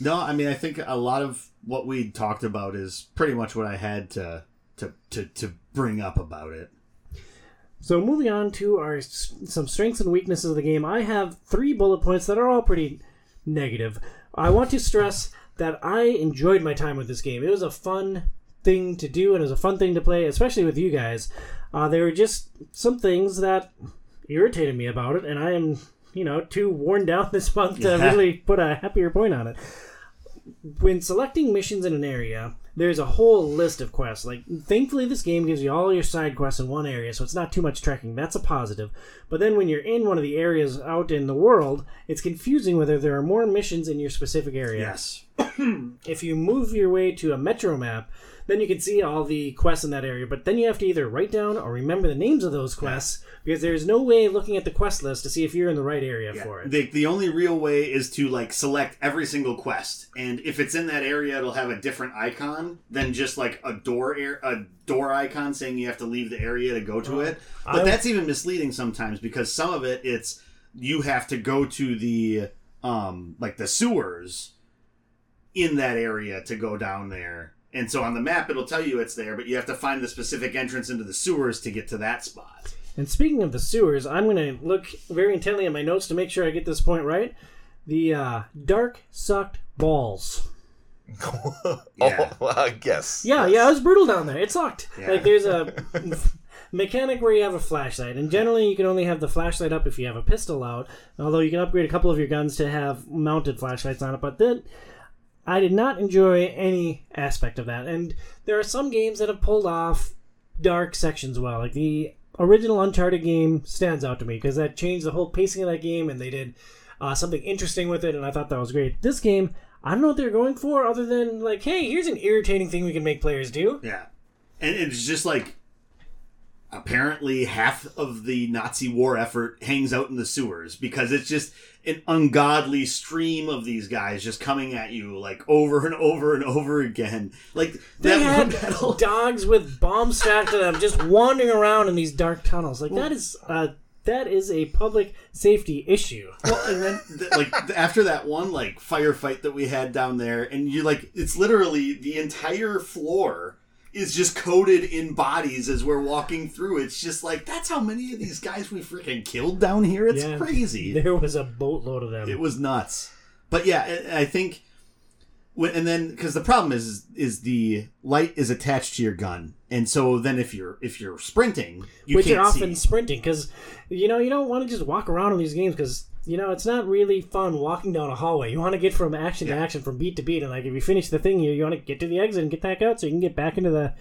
No, I mean I think a lot of what we talked about is pretty much what I had to to to, to bring up about it. So moving on to our some strengths and weaknesses of the game, I have three bullet points that are all pretty negative. I want to stress that I enjoyed my time with this game. It was a fun thing to do and it was a fun thing to play, especially with you guys. Uh, there were just some things that irritated me about it, and I am, you know, too worn down this month to really put a happier point on it. When selecting missions in an area, there's a whole list of quests. Like, thankfully, this game gives you all your side quests in one area, so it's not too much trekking. That's a positive. But then when you're in one of the areas out in the world, it's confusing whether there are more missions in your specific area. Yes. If you move your way to a metro map, then you can see all the quests in that area. But then you have to either write down or remember the names of those quests because there's no way looking at the quest list to see if you're in the right area for it. The, the only real way is to like select every single quest, and if it's in that area, it'll have a different icon than just like a door air, a door icon saying you have to leave the area to go to it. But I- that's even misleading sometimes because some of it it's you have to go to the um like the sewers in that area to go down there. And so on the map it'll tell you it's there, but you have to find the specific entrance into the sewers to get to that spot. And speaking of the sewers, I'm going to look very intently at my notes to make sure I get this point right. The uh, dark sucked balls. Yeah. Oh, I guess. Yeah, yeah, it was brutal down there. It sucked. Yeah. Like there's a mechanic where you have a flashlight, and generally you can only have the flashlight up if you have a pistol out. Although you can upgrade a couple of your guns to have mounted flashlights on it, but then I did not enjoy any aspect of that. And there are some games that have pulled off dark sections well. Like the original Uncharted game stands out to me because that changed the whole pacing of that game, and they did uh, something interesting with it, and I thought that was great. This game. I don't know what they're going for, other than like, hey, here's an irritating thing we can make players do. Yeah. And it's just like apparently half of the Nazi war effort hangs out in the sewers because it's just an ungodly stream of these guys just coming at you like over and over and over again. Like They had battle. dogs with bombs strapped to them just wandering around in these dark tunnels. Like that is uh, that is a public safety issue. Well, and then th- like after that one like firefight that we had down there, and you like it's literally the entire floor is just coated in bodies as we're walking through. It's just like that's how many of these guys we freaking killed down here. It's Yeah. crazy. There was a boatload of them. It was nuts. But yeah, I think, when, and then because the problem is is the light is attached to your gun, and so then if you're if you're sprinting, you which are often see. sprinting because you know you don't want to just walk around in these games because you know, it's not really fun walking down a hallway. You want to get from action to action, from beat to beat, and like if you finish the thing, you, you want to get to the exit and get back out so you can get back into the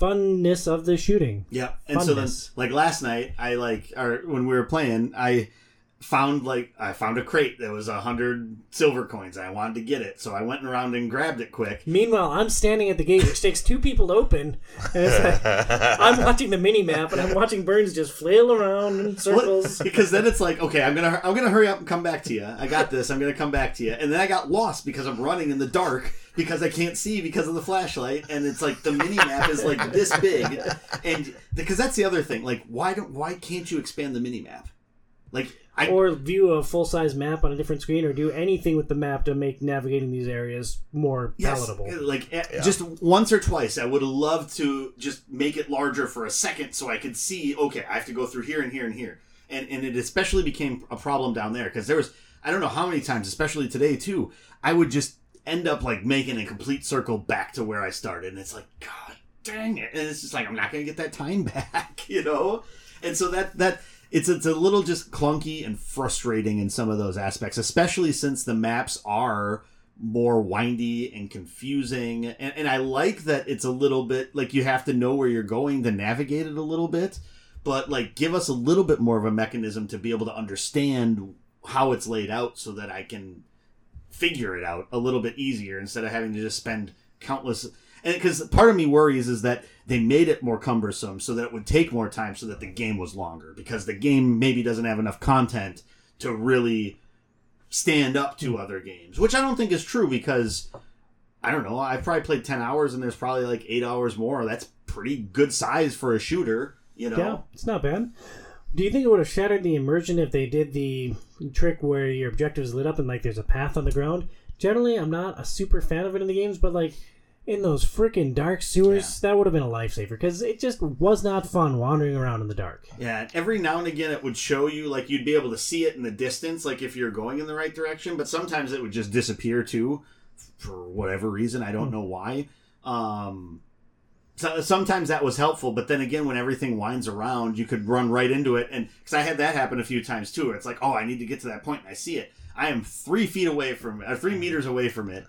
funness of the shooting. Yeah, and so then, like last night, I like, or when we were playing, I found like I found a crate that was a hundred silver coins. I wanted to get it, so I went around and grabbed it quick. Meanwhile, I'm standing at the gate, which takes two people to open, and it's like, I'm watching the mini map, and I'm watching Burns just flail around in circles. because then it's like, okay, I'm gonna I'm gonna hurry up and come back to you. I got this. I'm gonna come back to you, and then I got lost because I'm running in the dark because I can't see because of the flashlight, and it's like the mini map is like this big, and because that's the other thing. Like, why don't why can't you expand the mini map? Like, I Or view a full size map on a different screen, or do anything with the map to make navigating these areas more Yes, palatable. Like eh, just once or twice, I would have loved to just make it larger for a second so I could see. Okay, I have to go through here and here and here, and and it especially became a problem down there because there was I don't know how many times, especially today too. I would just end up like making a complete circle back to where I started, and it's like God dang it, and it's just like I'm not gonna get that time back, you know. And so that that it's it's a little just clunky and frustrating in some of those aspects, especially since the maps are more windy and confusing. And, and I like that it's a little bit like you have to know where you're going to navigate it a little bit, but like give us a little bit more of a mechanism to be able to understand how it's laid out so that I can figure it out a little bit easier instead of having to just spend countless and because part of me worries is that they made it more cumbersome so that it would take more time so that the game was longer because the game maybe doesn't have enough content to really stand up to other games which i don't think is true because i don't know i've probably played 10 hours and there's probably like 8 hours more that's pretty good size for a shooter you know Yeah, it's not bad. Do you think it would have shattered the immersion if they did the trick where your objective is lit up and like there's a path on the ground? Generally, I'm not a super fan of it in the games, but like in those freaking dark sewers, that would have been a lifesaver because it just was not fun wandering around in the dark. Yeah, every now and again it would show you like you'd be able to see it in the distance, like if you're going in the right direction. But sometimes it would just disappear too, for whatever reason. I don't know why. Um, so, sometimes that was helpful, but then again, when everything winds around, you could run right into it. And because I had that happen a few times too, where it's like, oh, I need to get to that point, and I see it. I am three feet away from, it, uh, three meters away from it,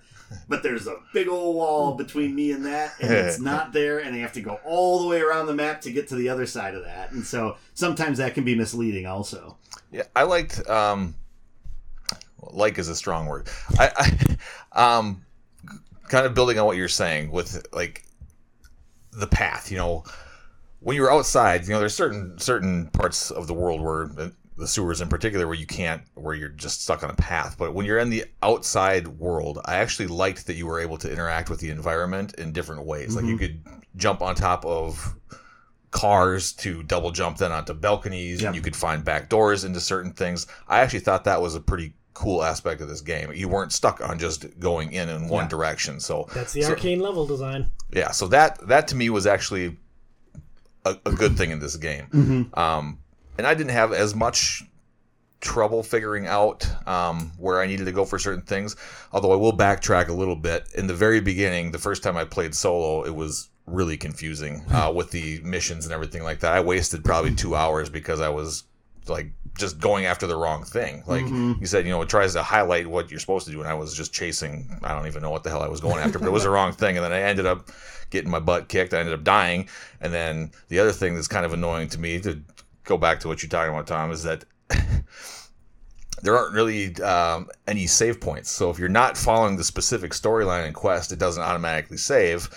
but there's a big old wall between me and that, and it's not there, and I have to go all the way around the map to get to the other side of that. And so sometimes that can be misleading, also. Yeah, I liked. Um, like is a strong word. I, I um, kind of building on what you're saying with like the path. You know, when you're outside, you know, there's certain certain parts of the world where the sewers in particular where you can't where you're just stuck on a path. But when you're in the outside world i actually liked that you were able to interact with the environment in different ways. Like you could jump on top of cars to double jump then onto balconies Yep. and you could find back doors into certain things. I actually thought that was a pretty cool aspect of this game. You weren't stuck on just going in in one Yeah. direction. So That's the so- Arkane level design. yeah so that that to me was actually a, a good thing in this game. Um, and i didn't have as much trouble figuring out um, where i needed to go for certain things although i will backtrack a little bit. In the very beginning the first time i played solo it was really confusing uh, with the missions and everything like that. I wasted probably two hours because i was like just going after the wrong thing. Like you said you know it tries to highlight what you're supposed to do and i was just chasing i don't even know what the hell i was going after but it was the wrong thing. And then i ended up getting my butt kicked. I ended up dying. And then the other thing that's kind of annoying to me to go back to what you're talking about tom is that there aren't really um, any save points so if you're not following the specific storyline and quest it doesn't automatically save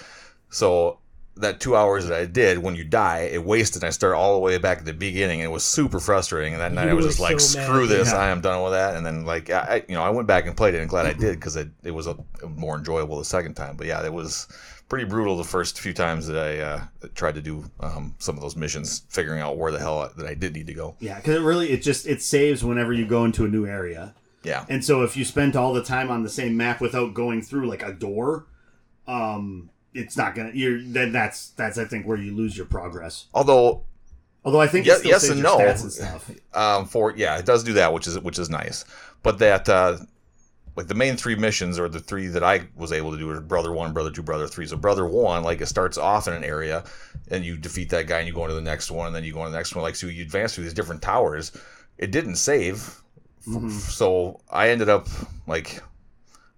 so that two hours that I did, when you die, it wasted. And I started all the way back at the beginning, and it was super frustrating. And that night I was were just like, so mad. "Screw this! Yeah. I am done with that." And then like I, I- you know, I went back and played it, and glad I did because it, it was a, more enjoyable the second time. But yeah, it was pretty brutal the first few times that I uh, tried to do um, some of those missions, figuring out where the hell I, that I did need to go. Yeah, because it really it just it saves whenever you go into a new area. Yeah, And so if you spent all the time on the same map without going through like a door, um, it's not gonna. You're then that's that's I think where you lose your progress. although Although I think Yes- yes and no. stats and stuff. um, for yeah, it does do that, which is which is nice. But that uh, like the main three missions or the three that I was able to do are brother one, brother two, brother three. So brother one, like it starts off in an area, and you defeat that guy, and you go into the next one, and then you go into the next one. Like so, you advance through these different towers. It didn't save So I ended up like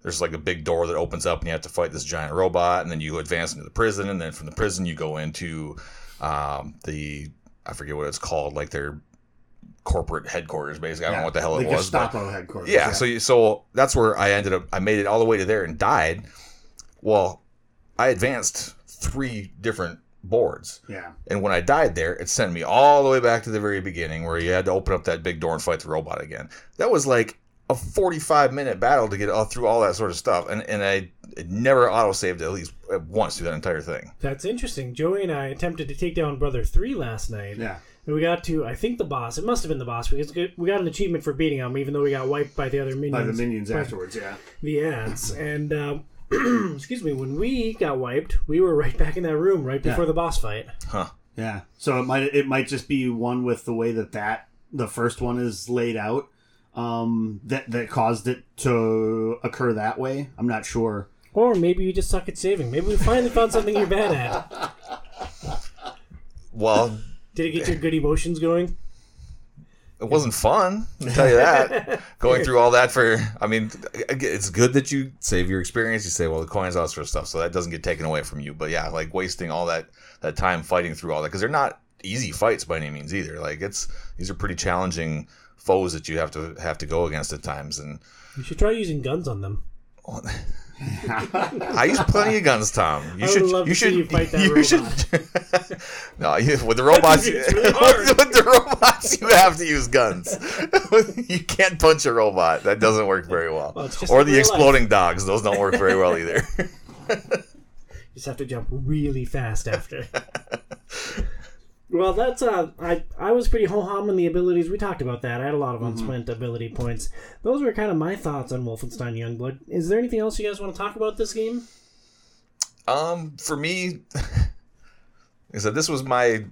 there's like a big door that opens up and you have to fight this giant robot and then you advance into the prison and then from the prison you go into um, the I forget what it's called like their corporate headquarters basically I don't know what the hell the it was but- Gestapo headquarters. yeah, so so that's where I ended up. I made it all the way to there and died. Well, I advanced three different boards, yeah, and when I died there, it sent me all the way back to the very beginning where you had to open up that big door and fight the robot again. That was like a forty-five minute battle to get all through all that sort of stuff, and and I never auto-saved at least once through that entire thing. That's interesting. Joey and I attempted to take down Brother 3 last night. yeah. And we got to, I think, the boss. It must have been the boss because we got an achievement for beating him, even though we got wiped by the other minions. By the minions by afterwards. Yeah, The ants. And, um, excuse me, when we got wiped, we were right back in that room right before Yeah. the boss fight. Huh. yeah. So it might it might just be one with the way that that the first one is laid out. Um, that that caused it to occur that way. I'm not sure. Or maybe you just suck at saving. Maybe we finally found something you're bad at. Well, Did it get your good emotions going? it wasn't fun. I'll tell you that. Going through all that for, I mean, it's good that you save your experience. You say, well, the coins, all that sort of stuff, so that doesn't get taken away from you. But yeah, like wasting all that that time fighting through all that because they're not easy fights by any means either. Like it's these are pretty challenging foes that you have to have to go against at times. And You should try using guns on them. I use plenty of guns, Tom. You I should. you should. you fight that you robot. should. no, you, with the robots, really with, with the robots, you have to use guns. you can't punch a robot. That doesn't work very well. Well, or the real life. exploding dogs. Those don't work very well either. You just have to jump really fast after. Well, that's uh, I I was pretty ho hum in the abilities. We talked about that. I had a lot of unspent ability points. Those were kind of my thoughts on Wolfenstein Youngblood. Is there anything else you guys want to talk about this game? Um, for me, I said, this was my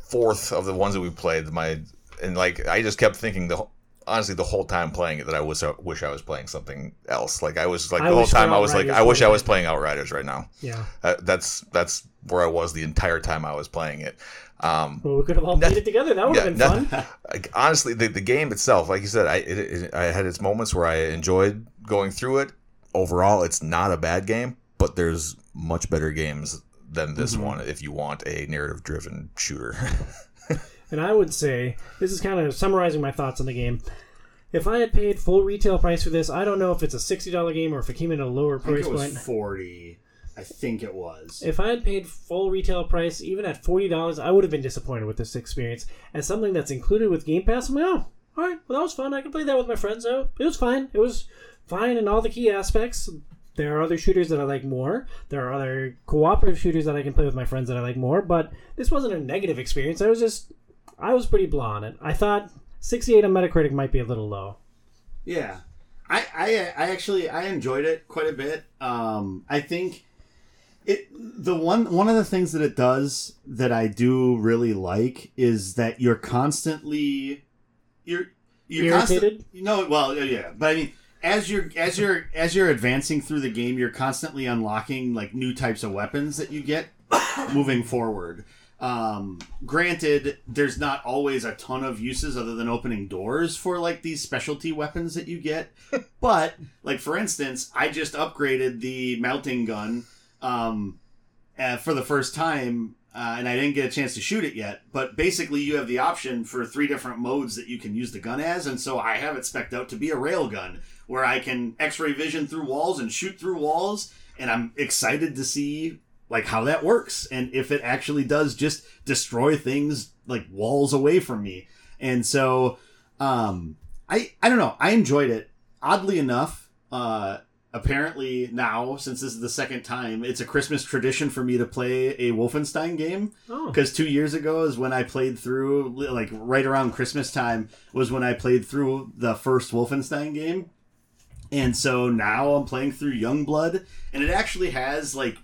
fourth of the ones that we played. My and like I just kept thinking the whole- honestly the whole time playing it that I wish I wish I was playing something else. Like I was like I the whole time I was like I wish I was playing Outriders right now. Yeah. Uh, that's that's where I was the entire time I was playing it. Um, Well, we could have all played it together. That would have been fun. like, honestly, the, the game itself, like you said, I it, it, I had its moments where I enjoyed going through it. Overall, it's not a bad game, but there's much better games than this Mm-hmm. one if you want a narrative-driven shooter. And I would say this is kind of summarizing my thoughts on the game. If I had paid full retail price for this, I don't know if it's a sixty dollar game or if it came in at a lower I think price it was point. forty. I think it was. If I had paid full retail price, even at forty dollars, I would have been disappointed with this experience. As something that's included with Game Pass, I'm like, oh, all right, well that was fun. I can play that with my friends. Oh, it was fine. It was fine in all the key aspects. There are other shooters that I like more. There are other cooperative shooters that I can play with my friends that I like more. But this wasn't a negative experience. I was just, I was pretty blah on it. I thought 68 on Metacritic might be a little low. Yeah, I, I I actually I enjoyed it quite a bit. Um, I think it the one one of the things that it does that I do really like is that you're constantly you're you're Irritated? constant, no well yeah but I mean as you're as you're as you're advancing through the game you're constantly unlocking like new types of weapons that you get moving forward. Um, granted, there's not always a ton of uses other than opening doors for like these specialty weapons that you get. but like for instance, I just upgraded the melting gun um, uh, for the first time, uh, and I didn't get a chance to shoot it yet. But basically, you have the option for three different modes that you can use the gun as, and so I have it spec'd out to be a rail gun where I can X-ray vision through walls and shoot through walls, and I'm excited to see like how that works and if it actually does just destroy things like walls away from me. And so um I I don't know, I enjoyed it. Oddly enough, uh apparently now since this is the second time, it's a Christmas tradition for me to play a Wolfenstein game Oh, because two years ago is when I played through, like right around Christmas time, was when I played through the first Wolfenstein game. And so now I'm playing through young blood and it actually has like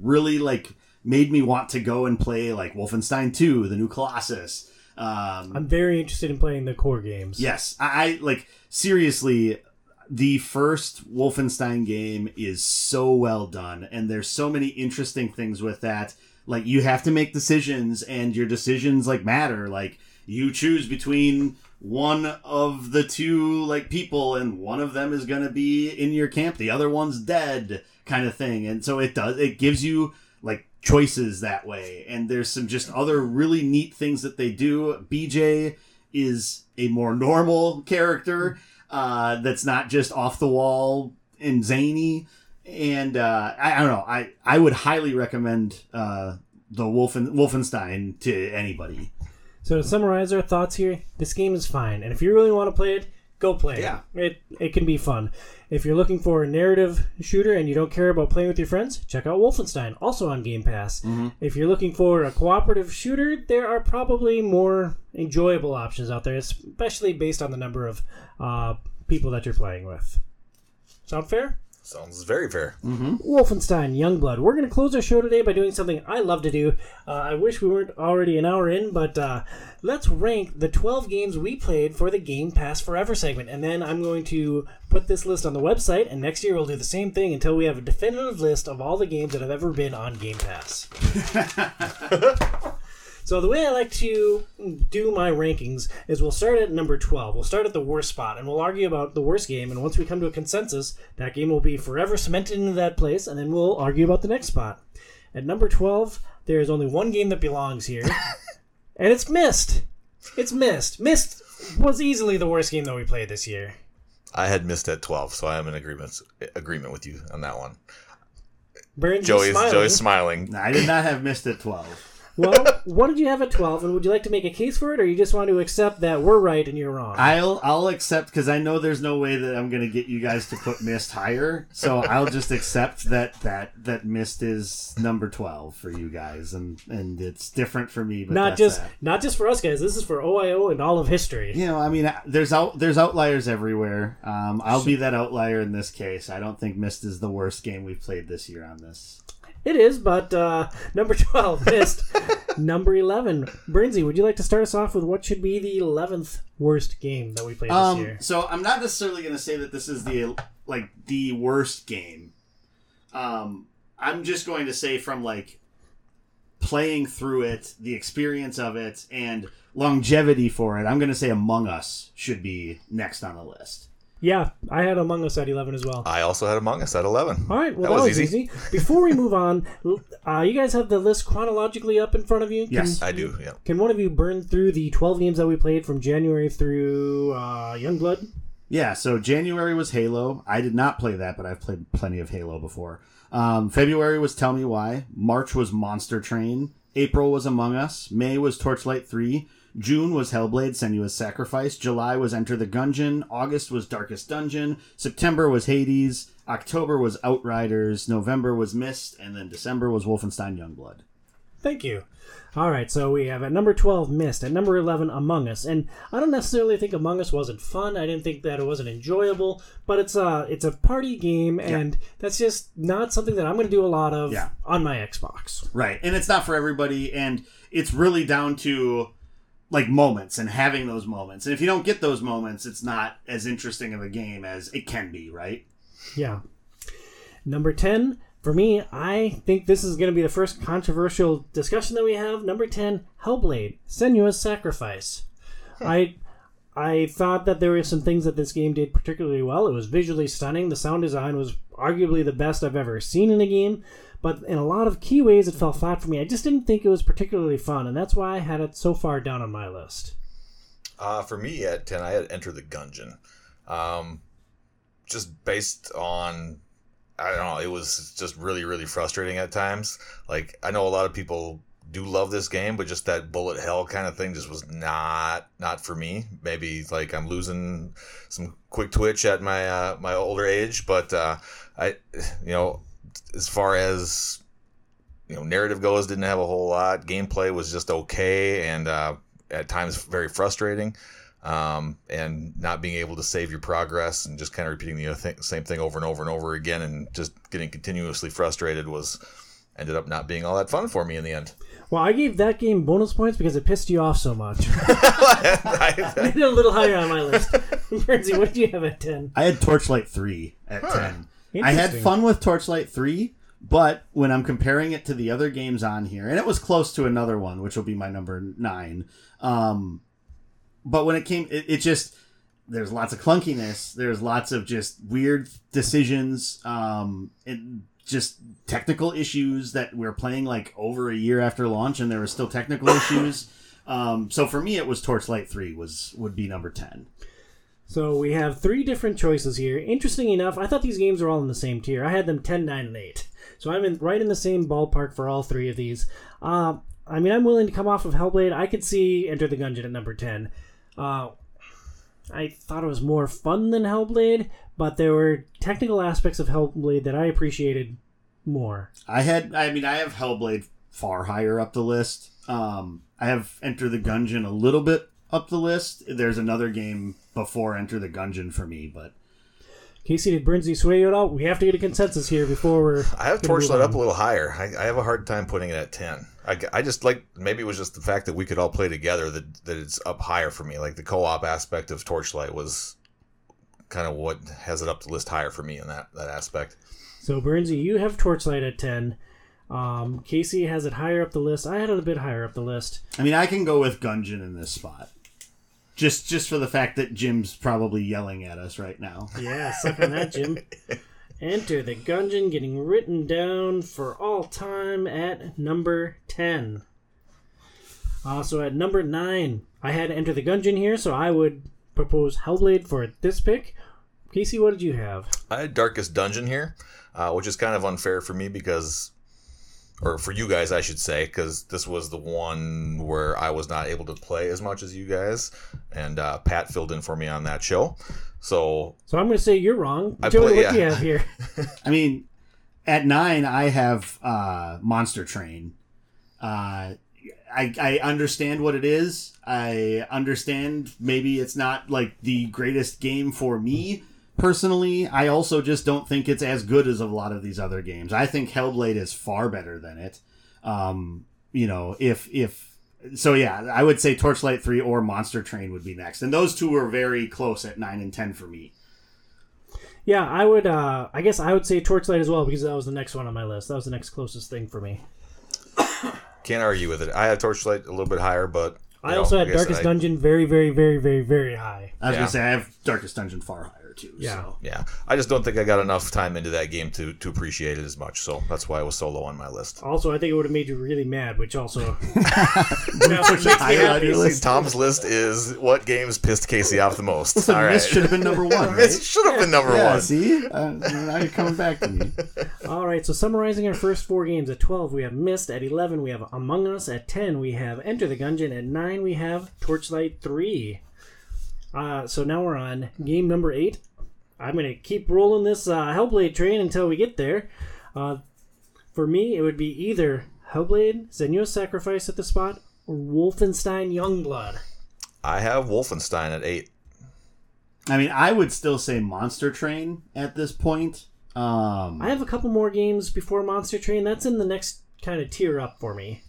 really like made me want to go and play like Wolfenstein 2, the new Colossus. Um, I'm very interested in playing the core games. Yes, I, I like seriously. The first Wolfenstein game is so well done, and there's so many interesting things with that. Like you have to make decisions, and your decisions like matter. Like you choose between one of the two like people and one of them is going to be in your camp the other one's dead kind of thing. And so it does it gives you like choices that way. And there's some just other really neat things that they do. Bj is a more normal character uh, that's not just off the wall and zany. And uh, I, I don't know. I i would highly recommend uh, the Wolfen, wolfenstein to anybody. So to summarize our thoughts here, this game is fine, and if you really want to play it, go play Yeah. it. It it can be fun. If you're looking for a narrative shooter and you don't care about playing with your friends, check out Wolfenstein, also on Game Pass. If you're looking for a cooperative shooter, there are probably more enjoyable options out there, especially based on the number of uh, people that you're playing with. Sound fair? Sounds very fair. Wolfenstein Youngblood. We're going to close our show today by doing something I love to do. Uh, I wish we weren't already an hour in, but uh, let's rank the 12 games we played for the Game Pass Forever segment. And then I'm going to put this list on the website, and next year we'll do the same thing until we have a definitive list of all the games that have ever been on Game Pass. So the way I like to do my rankings is we'll start at number 12. We'll start at the worst spot and we'll argue about the worst game and once we come to a consensus, that game will be forever cemented into that place and then we'll argue about the next spot. At number 12, there is only one game that belongs here. and it's Myst. It's Myst. Myst was easily the worst game that we played this year. I had Myst at 12, so I am in agreement agreement with you on that one. Burns Joey's smiling. Joey's smiling. i did not have Myst at 12 Well, what did you have at 12 and would you like to make a case for it or you just want to accept that we're right and you're wrong? I'll I'll accept because I know there's no way that I'm gonna get you guys to put Myst higher, so I'll just accept that that that Myst is number twelve for you guys, and and it's different for me. But not just that. not just for us guys. This is for OIO and all of history. you know, I mean, there's out there's outliers everywhere. Um, I'll be that outlier in this case. I don't think Myst is the worst game we've played this year on this. It is, but uh, number twelve Myst. number eleven, Burnsy. Would you like to start us off with what should be the eleventh worst game that we played this Um, year? so I'm not necessarily going to say that this is the like the worst game. Um, I'm just going to say from like playing through it, the experience of it, and longevity for it. I'm going to say Among Us should be next on the list. Yeah, I had Among Us at eleven as well. I also had Among Us at 11. All right, well That that, was was, easy. easy. Before we move on, uh, you guys have the list chronologically up in front of you. Can, Yes. I do, yeah. Can one of you burn through the twelve games that we played from January through uh, Youngblood? Yeah, so January was Halo. I did not play that, but I've played plenty of Halo before. Um, February was Tell Me Why. March was Monster Train. April was Among Us. May was Torchlight 3. June was Hellblade Senua's Sacrifice. July was Enter the Gungeon. August was Darkest Dungeon. September was Hades. October was Outriders. November was Myst. And then December was Wolfenstein Youngblood. Thank you. All right, so we have at number 12 Myst, at number 11 Among Us. And I don't necessarily think Among Us wasn't fun. I didn't think that it wasn't enjoyable, but it's a it's a party game and that's just not something that I'm going to do a lot of Yeah. on my Xbox. Right. And it's not for everybody and it's really down to like moments and having those moments. And if you don't get those moments, it's not as interesting of a game as it can be, right? Yeah. Number 10 for me, I think this is going to be the first controversial discussion that we have. Number 10, Hellblade: Senua's Sacrifice. I I thought that there were some things that this game did particularly well. It was visually stunning. The sound design was arguably the best I've ever seen in a game, but in a lot of key ways it fell flat for me. I just didn't think it was particularly fun, and that's why I had it so far down on my list. Uh, for me at 10, I had Enter the Gungeon. Um, just based on, I don't know, it was just really, really frustrating at times. Like, I know a lot of people do love this game, but just that bullet hell kind of thing just was not not for me. Maybe like I'm losing some quick twitch at my uh, my older age, but uh, I, you know, as far as you know, narrative goes, didn't have a whole lot. Gameplay was just okay, and uh, at times very frustrating. Um, and not being able to save your progress and just kind of repeating the th- same thing over and over and over again, and just getting continuously frustrated was ended up not being all that fun for me in the end. Well, I gave that game bonus points because it pissed you off so much. I- I did a little higher on my list. Burnsy, what did you have at 10? I had Torchlight 3 at 10. I had fun with Torchlight 3, but when I'm comparing it to the other games on here, and it was close to another one, which will be my number 9, um, but when it came, it, it just there's lots of clunkiness. There's lots of just weird decisions. Um, and just technical issues that we're playing like over a year after launch, and there were still technical issues. Um, so for me, it was Torchlight Three was would be number ten. So we have three different choices here. Interesting enough, I thought these games were all in the same tier. I had them 10, 9, and 8. So I'm in, right in the same ballpark for all three of these. Uh, I mean, I'm willing to come off of Hellblade. I could see Enter the Gungeon at number 10. Uh, I thought it was more fun than Hellblade, but there were technical aspects of Hellblade that I appreciated more. I had, I mean, I have Hellblade far higher up the list. Um, I have Enter the Gungeon a little bit up the list. There's another game before Enter the Gungeon for me, but Casey, did Burnsy sway you at all? We have to get a consensus here before we're. I have Torchlight up a little higher. I, I have a hard time putting it at 10. I, I just like, maybe it was just the fact that we could all play together that, that it's up higher for me. Like the co op aspect of Torchlight was kind of what has it up the list higher for me in that, that aspect. So, Burnsy, you have Torchlight at 10. Um, Casey has it higher up the list. I had it a bit higher up the list. I mean, I can go with Gungeon in this spot. Just, just for the fact that Jim's probably yelling at us right now. Yeah, suck on that, Jim. Enter the Gungeon getting written down for all time at number 10. Also at number 9, I had Enter the Gungeon here, so I would propose Hellblade for this pick. Casey, what did you have? I had Darkest Dungeon here, uh, which is kind of unfair for me because, or for you guys, I should say, because this was the one where I was not able to play as much as you guys, and uh, Pat filled in for me on that show. So So I'm going to say you're wrong. I Joey, play- what do you have here? I mean, at nine, I have uh, Monster Train. Uh, I, I understand what it is. I understand maybe it's not like the greatest game for me personally. I also just don't think it's as good as a lot of these other games. I think Hellblade is far better than it. Um, you know, if if so, yeah, I would say Torchlight Three or Monster Train would be next, and those two are very close at nine and ten for me. Yeah, I would. Uh, I guess I would say Torchlight as well because that was the next one on my list. That was the next closest thing for me. can't argue with it. I had Torchlight a little bit higher, but I know, also had guess Darkest I- Dungeon very, very, very, very, very high. I was Yeah. gonna say I have Darkest Dungeon far higher too. Yeah. So. Yeah, I just don't think I got enough time into that game to to appreciate it as much. So that's why it was so low on my list. Also, I think it would have made you really mad, which also now makes me higher on happy. your list. Tom's list is what games pissed Casey off the most. Listen, All right, this should have been number one. This should have been number yeah, one. see, uh, now you're coming back to me. All right, so summarizing our first four games at 12, we have Myst. At 11, we have Among Us. At 10, we have Enter the Gungeon. At 9, we have Torchlight 3. Uh, so now we're on game number 8. I'm going to keep rolling this uh, Hellblade train until we get there. Uh, for me, it would be either Hellblade, Senua's Sacrifice at the spot, or Wolfenstein Youngblood. I have Wolfenstein at eight. I mean, I would still say Monster Train at this point. Um, I have a couple more games before Monster Train. That's in the next kind of tier up for me.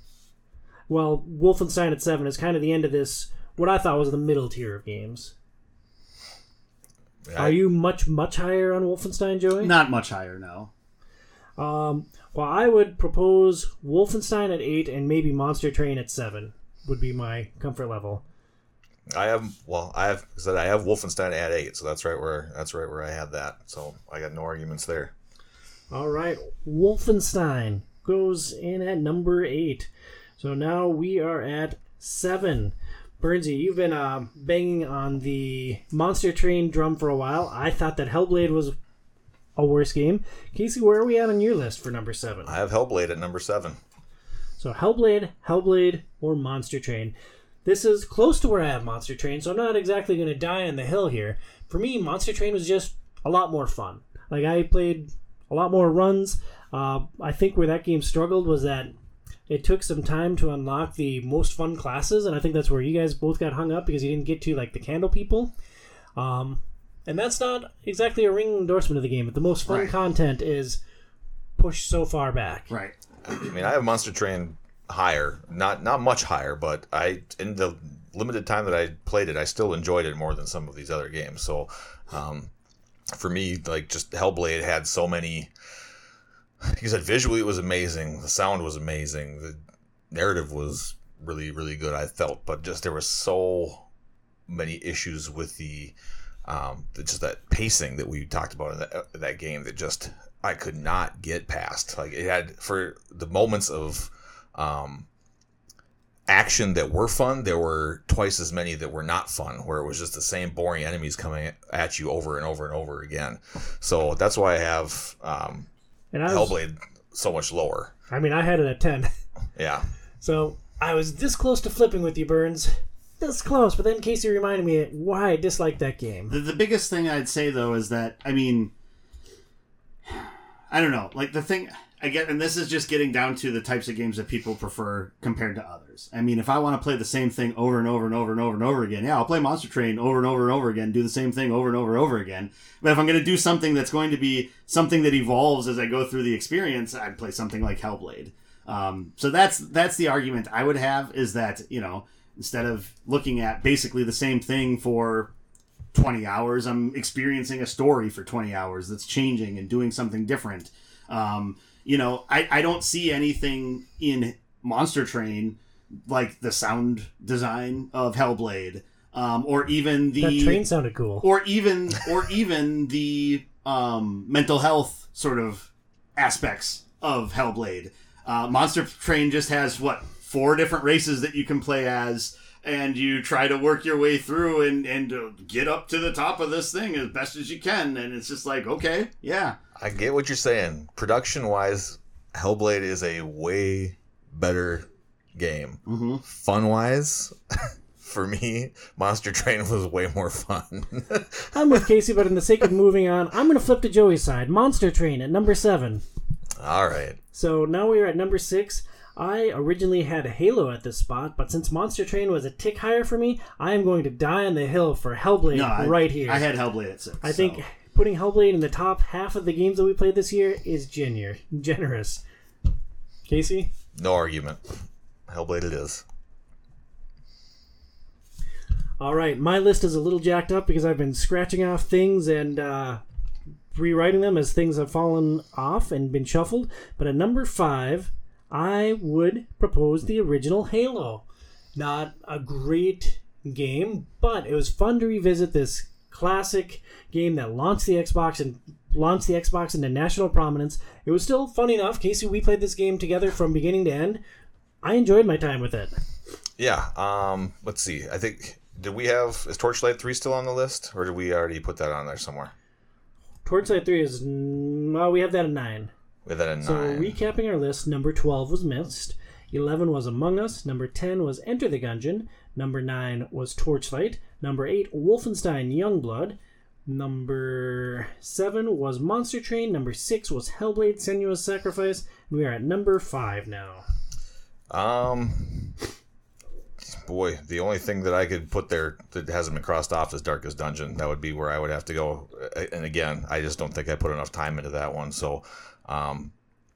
Well, Wolfenstein at 7 is kind of the end of this, what I thought was the middle tier of games. I- Are you much, much higher on Wolfenstein, Joey? not much higher, no. Um, well, I would propose Wolfenstein at 8 and maybe Monster Train at 7 would be my comfort level. I have well, I have said I have Wolfenstein at eight, so that's right where that's right where I had that. So I got no arguments there. All right, Wolfenstein goes in at number eight. So now we are at seven. Burnsy, you've been uh, banging on the Monster Train drum for a while. I thought that Hellblade was a worse game. Casey, where are we at on your list for number seven? I have Hellblade at number seven. So Hellblade, Hellblade, or Monster Train. This is close to where I have Monster Train, so I'm not exactly going to die on the hill here. For me, Monster Train was just a lot more fun. Like I played a lot more runs. Uh, I think where that game struggled was that it took some time to unlock the most fun classes, and I think that's where you guys both got hung up because you didn't get to like the candle people. Um, and that's not exactly a ringing endorsement of the game, but the most fun Right. content is pushed so far back. Right. I mean, I have Monster Train higher, not not much higher, but I in the limited time that I played it, I still enjoyed it more than some of these other games. So, um, for me, like just Hellblade had so many. Like said, visually it was amazing. The sound was amazing. The narrative was really really good. I felt, but just there were so many issues with the um, just that pacing that we talked about in that, that game that just I could not get past. Like it had for the moments of um, action that were fun, there were twice as many that were not fun, where it was just the same boring enemies coming at you over and over and over again. So that's why I have um, And I was, Hellblade so much lower. I mean, I had it at ten. Yeah. So I was this close to flipping with you, Burns. This close, but then Casey reminded me why I disliked that game. The, the biggest thing I'd say though is that I mean, I don't know. Like the thing Get, and this is just getting down to the types of games that people prefer compared to others. I mean, if I want to play the same thing over and over and over and over and over again, yeah, I'll play Monster Train over and over and over again, do the same thing over and over and over again. But if I'm going to do something that's going to be something that evolves as I go through the experience, I'd play something like Hellblade. Um, so that's that's the argument I would have is that you know instead of looking at basically the same thing for 20 hours. I'm experiencing a story for 20 hours that's changing and doing something different. Um, you know, I, I don't see anything in Monster Train like the sound design of Hellblade, um, or even the That train sounded cool. or even or even the um, mental health sort of aspects of Hellblade. Uh, Monster Train just has what four different races that you can play as, and you try to work your way through and and uh, get up to the top of this thing as best as you can. And it's just like, okay, yeah, I get what you're saying. Production wise, Hellblade is a way better game. Mhm. Fun wise, for me, Monster Train was way more fun. I'm with Casey, but in the sake of moving on, I'm going to flip to Joey's side. Monster Train at number seven. All right. So now we are at number six. I originally had Halo at this spot, but since Monster Train was a tick higher for me, I am going to die on the hill for Hellblade no, I, right here. I had Hellblade at six. I think so. Putting Hellblade in the top half of the games that we played this year is genu- generous. Casey? No argument. Hellblade it is. All right, my list is a little jacked up because I've been scratching off things and uh, rewriting them as things have fallen off and been shuffled. But at number five, I would propose the original Halo. Not a great game, but it was fun to revisit this classic game that launched the Xbox and launched the Xbox into national prominence. It was still fun enough. Casey, we played this game together from beginning to end. I enjoyed my time with it. Yeah. Um. Let's see. I think did we have is Torchlight three still on the list, or did we already put that on there somewhere? Torchlight 3 is. Well, we have that at 9. We had that in So, nine. recapping our list, number 12 was Myst. 11 was Among Us. Number 10 was Enter the Gungeon. Number 9 was Torchlight. Number 8, Wolfenstein Youngblood. Number 7 was Monster Train. Number 6 was Hellblade Senua's Sacrifice. And we are at number 5 now. Um, boy, the only thing that I could put there that hasn't been crossed off is Darkest Dungeon. That would be where I would have to go. And again, I just don't think I put enough time into that one. So, um,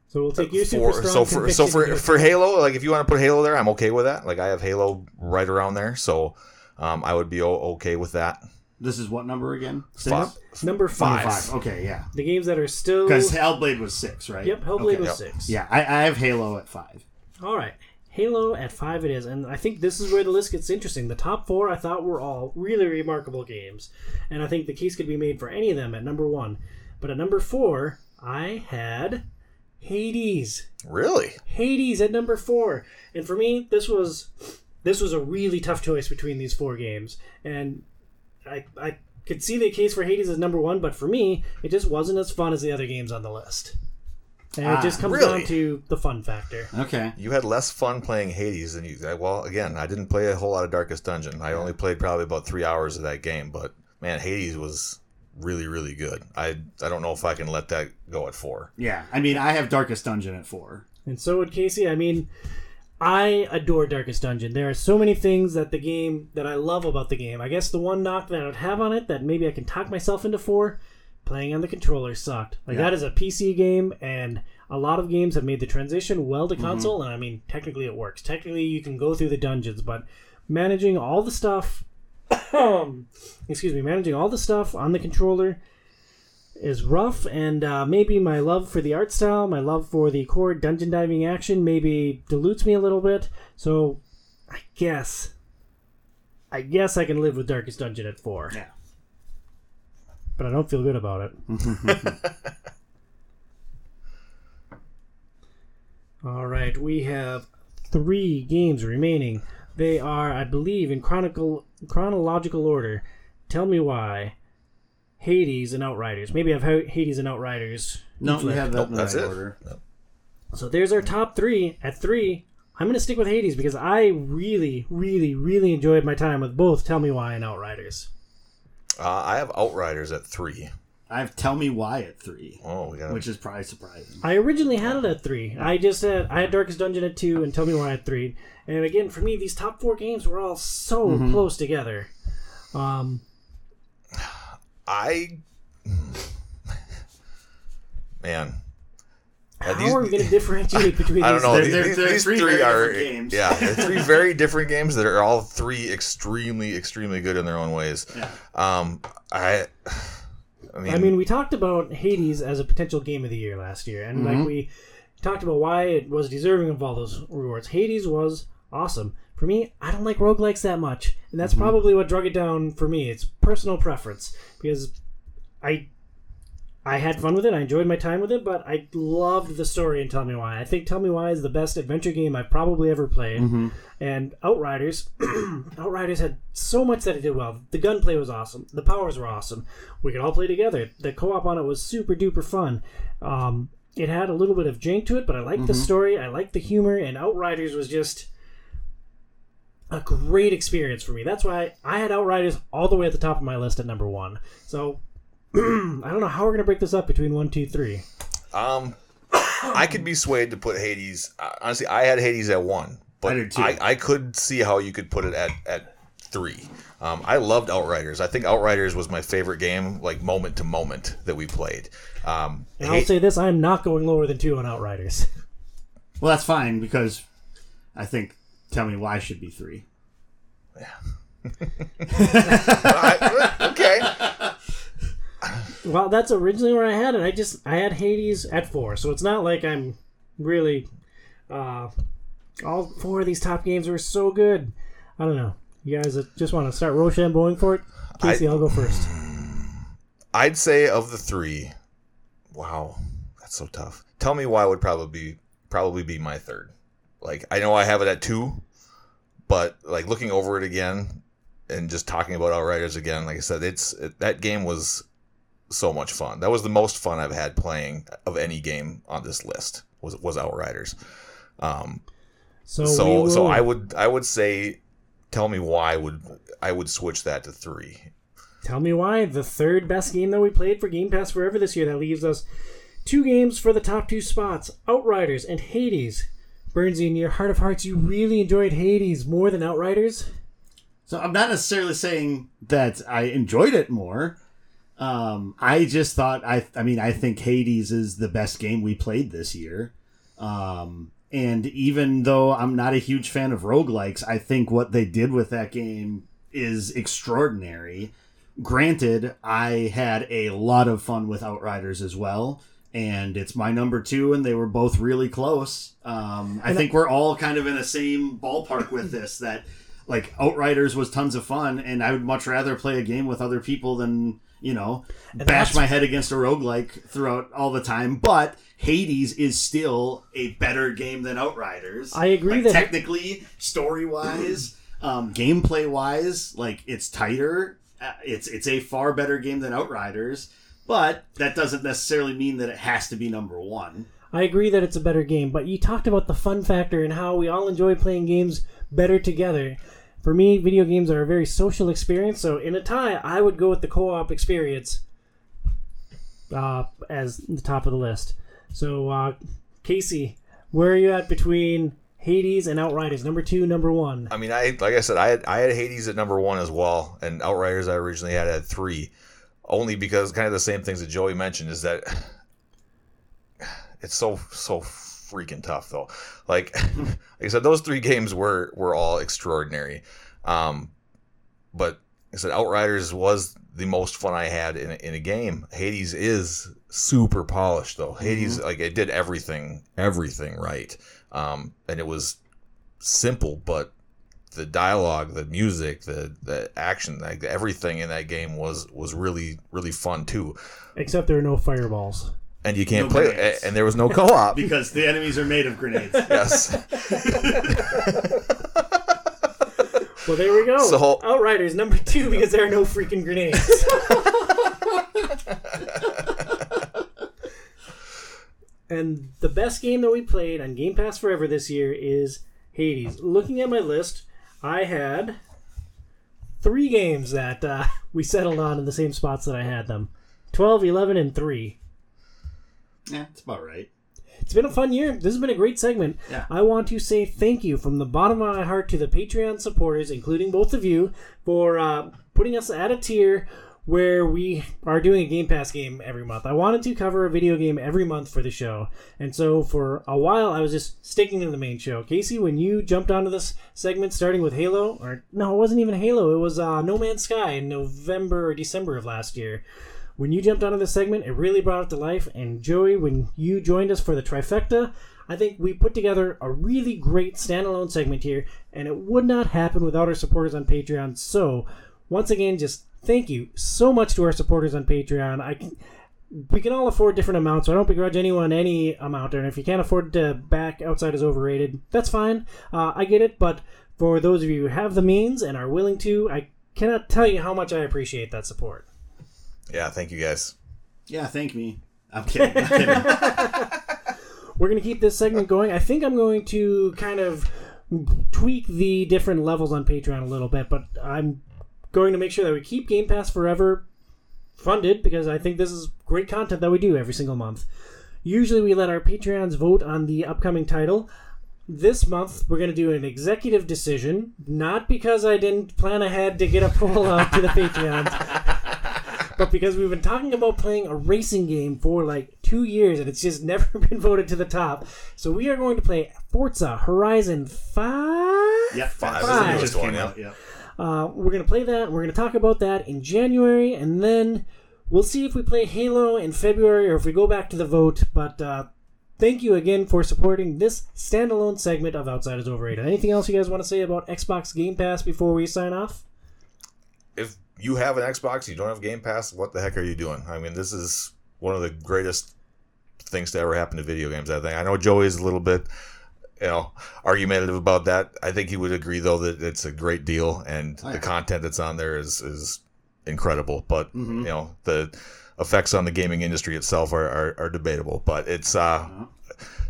So, we'll take your super for, so for so for for Halo, like if you want to put Halo there, I'm okay with that. Like I have Halo right around there, so um, I would be o- okay with that. this is what number again? Six? Fi- Number 5. Number five. Okay, yeah. The games that are still. Because Hellblade was six, right? Yep, Hellblade Okay. was Yep. 6. Yeah, I, I have Halo at five. All right. Halo at five it is, and I think this is where the list gets interesting. The top four I thought were all really remarkable games, and I think the case could be made for any of them at number one. But at number four, I had Hades. Really? Hades at number four, and for me, this was this was a really tough choice between these four games, and I I could see the case for Hades as number one, but for me, it just wasn't as fun as the other games on the list. And it Ah, just comes really? down to the fun factor. Okay. You had less fun playing Hades than you. Well, again, I didn't play a whole lot of Darkest Dungeon. I only played probably about three hours of that game, but man, Hades was really, really good. I I don't know if I can let that go at four. Yeah, I mean, I have Darkest Dungeon at four. And so would Casey. I mean, I adore Darkest Dungeon. There are so many things that the game that I love about the game. I guess the one knock that I would have on it that maybe I can talk myself into for, playing on the controller sucked. Like Yeah. that is a PC game, and a lot of games have made the transition well to mm-hmm. console. And I mean, technically it works. Technically, you can go through the dungeons, but managing all the stuff, excuse me, managing all the stuff on the controller is rough, and uh, maybe my love for the art style, my love for the core dungeon diving action, maybe dilutes me a little bit. So, I guess I guess I can live with Darkest Dungeon at four. Yeah. But I don't feel good about it. All right, we have three games remaining. They are, I believe, in chronicle chronological order. Tell me why. Hades and Outriders. Maybe I've Hades and Outriders. No, we have that Nope, in the that's right it. order. So there's our top three. At three, I'm going to stick with Hades because I really, really, really enjoyed my time with both Tell Me Why and Outriders. Uh, I have Outriders at three. I have Tell Me Why at three. we got which is probably surprising. I originally had it at three. I just had I had Darkest Dungeon at two and Tell Me Why at three. And again, for me, these top four games were all so close together. Um, I. Man. How these- are we going to differentiate between I don't these? know. They're- These, they're- these- they're these three three very are different games. yeah, they're three very different games that are all three extremely, extremely good in their own ways. Yeah. Um, I, I mean, I mean, we talked about Hades as a potential game of the year last year, and like we talked about why it was deserving of all those rewards. Hades was awesome. For me, I don't like roguelikes that much, and that's mhm. probably what drug it down for me. It's personal preference because I I had fun with it. I enjoyed my time with it, but I loved the story and Tell Me Why. I think Tell Me Why is the best adventure game I've probably ever played. Mm-hmm. And Outriders, Outriders had so much that it did well. The gunplay was awesome. The powers were awesome. We could all play together. The co-op on it was super duper fun. Um, it had a little bit of jank to it, but I liked the mm-hmm. story. I liked the humor, and Outriders was just a great experience for me. That's why I had Outriders all the way at the top of my list at number one. So I don't know how we're gonna break this up between one, two, three. um, I could be swayed to put Hades. Uh, honestly, I had Hades at one, but I. I, I could see how you could put it at at three. Um, I loved Outriders. I think Outriders was my favorite game, like moment to moment that we played. Um, And I'll say this: I'm not going lower than two on Outriders. Well, that's fine because I think Tell Me Why should be three. I- okay. Well, that's originally where I had it. I just I had Hades at four, so it's not like I'm really. Uh, all four of these top games were so good. I don't know. You guys just want to start Rochambeauing for it? Casey, I, will go first. I'd say of the three, wow, that's so tough. Tell me why would probably be probably be my third. Like I know I have it at two, but like looking over it again and just talking about Outriders again, like I said, it's it, that game was so much fun. That was the most fun I've had playing of any game on this list. Was was Outriders. Um, So, so will, so I would I would say, tell me why would I would switch that to three. tell me why the third best game that we played for Game Pass Forever this year. That leaves us two games for the top two spots: Outriders and Hades. Burnsy, in your heart of hearts, you really enjoyed Hades more than Outriders. So I'm not necessarily saying that I enjoyed it more. Um, I just thought I I mean I think Hades is the best game we played this year. Um, and even though I'm not a huge fan of roguelikes, I think what they did with that game is extraordinary. Granted, I had a lot of fun with Outriders as well, and it's my number two, and they were both really close. Um, I think we're all kind of in the same ballpark with this. That like Outriders was tons of fun, and I would much rather play a game with other people than you know bash my head against a roguelike throughout all the time. But Hades is still a better game than Outriders. I agree Like, that- technically, story wise, um, gameplay wise, like it's tighter. Uh, It's it's a far better game than Outriders, but that doesn't necessarily mean that it has to be number one. I agree that it's a better game, but you talked about the fun factor and how we all enjoy playing games better together. For me, video games are a very social experience, so in a tie, I would go with the co op experience uh, as the top of the list. So, uh, Casey, where are you at between Hades and Outriders? Number two, number one. I mean, I like I said, I had I had Hades at number one as well, and Outriders I originally had at three, only because kind of the same things that Joey mentioned is that it's so so freaking tough though. Like, like I said, those three games were were all extraordinary, um, but I said Outriders was the most fun I had in in a game. Hades is super polished though. Hades like it did everything everything right, um, and it was simple but the dialogue, the music, the the action, like everything in that game was was really really fun too. Except there are no fireballs. And you can't No play, grenades. and there was no co-op. because the enemies are made of grenades. yes. Well, there we go. So- Outriders number two because there are no freaking grenades. and the best game that we played on Game Pass Forever this year is Hades. Looking at my list, I had three games that uh, we settled on in the same spots that I had them 12, 11, and 3. yeah, it's about right. It's been a fun year. This has been a great segment. Yeah. I want to say thank you from the bottom of my heart to the Patreon supporters, including both of you, for uh, putting us at a tier where we are doing a Game Pass game every month. I wanted to cover a video game every month for the show, and so for a while I was just sticking to the main show. Casey, when you jumped onto this segment, starting with Halo, or no, it wasn't even Halo. It was uh, No Man's Sky in November or December of last year when you jumped onto this segment, it really brought it to life. And Joey, when you joined us for the trifecta, I think we put together a really great standalone segment here, and it would not happen without our supporters on Patreon. So, once again, just thank you so much to our supporters on Patreon. I can, we can all afford different amounts, so I don't begrudge anyone any amount. And if you can't afford to back outside is overrated, that's fine. Uh, I get it, but for those of you who have the means and are willing to, I cannot tell you how much I appreciate that support. Yeah, thank you guys. Yeah, thank me. I'm kidding. I'm kidding. we're going to keep this segment going. I think I'm going to kind of tweak the different levels on Patreon a little bit, but I'm going to make sure that we keep Game Pass Forever funded because I think this is great content that we do every single month. Usually we let our Patreons vote on the upcoming title. This month we're going to do an executive decision, not because I didn't plan ahead to get a poll out to the Patreons but because we've been talking about playing a racing game for like two years and it's just never been voted to the top. So we are going to play Forza Horizon 5. Yeah, Five is the It newest just came out, yeah. Uh, we're going to play that. We're going to talk about that in January and then we'll see if we play Halo in February or if we go back to the vote. But uh, thank you again for supporting this standalone segment of Outside is Overrated. Anything else you guys want to say about Xbox Game Pass before we sign off? If you have an Xbox, you don't have Game Pass, what the heck are you doing? I mean, this is one of the greatest things to ever happen to video games. I think. I know Joey's a little bit, you know, argumentative about that. I think he would agree though that it's a great deal and Oh, the content that's on there is is incredible. But Mhm. you know, the effects on the gaming industry itself are, are, are debatable. But it's uh.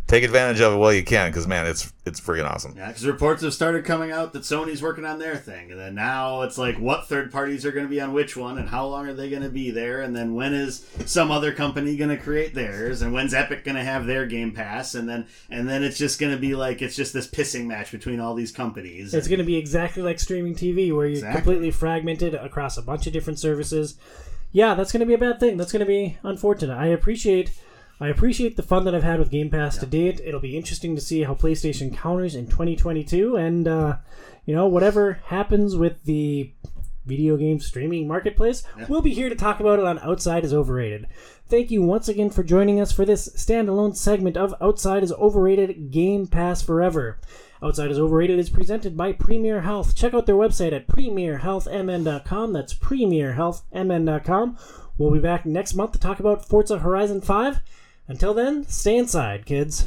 Take advantage of it while you can because man, it's it's friggin' awesome. Yeah, because reports have started coming out that Sony's working on their thing, and then now it's like what third parties are going to be on which one, and how long are they going to be there, and then when is some other company going to create theirs, and when's Epic going to have their Game Pass, and then and then it's just going to be like it's just this pissing match between all these companies. It's going to be exactly like streaming TV, where you're Exactly. completely fragmented across a bunch of different services. Yeah, that's going to be a bad thing. That's going to be unfortunate. I appreciate, I appreciate the fun that I've had with Game Pass to date. It'll be interesting to see how PlayStation counters in 2022, and uh, you know whatever happens with the video game streaming marketplace, we'll be here to talk about it on Outside is Overrated. Thank you once again for joining us for this standalone segment of Outside is Overrated Game Pass Forever. Outside is Overrated is presented by Premier Health. Check out their website at premierhealthmn.com. That's premierhealthmn.com. We'll be back next month to talk about Forza Horizon 5. Until then, stay inside, kids.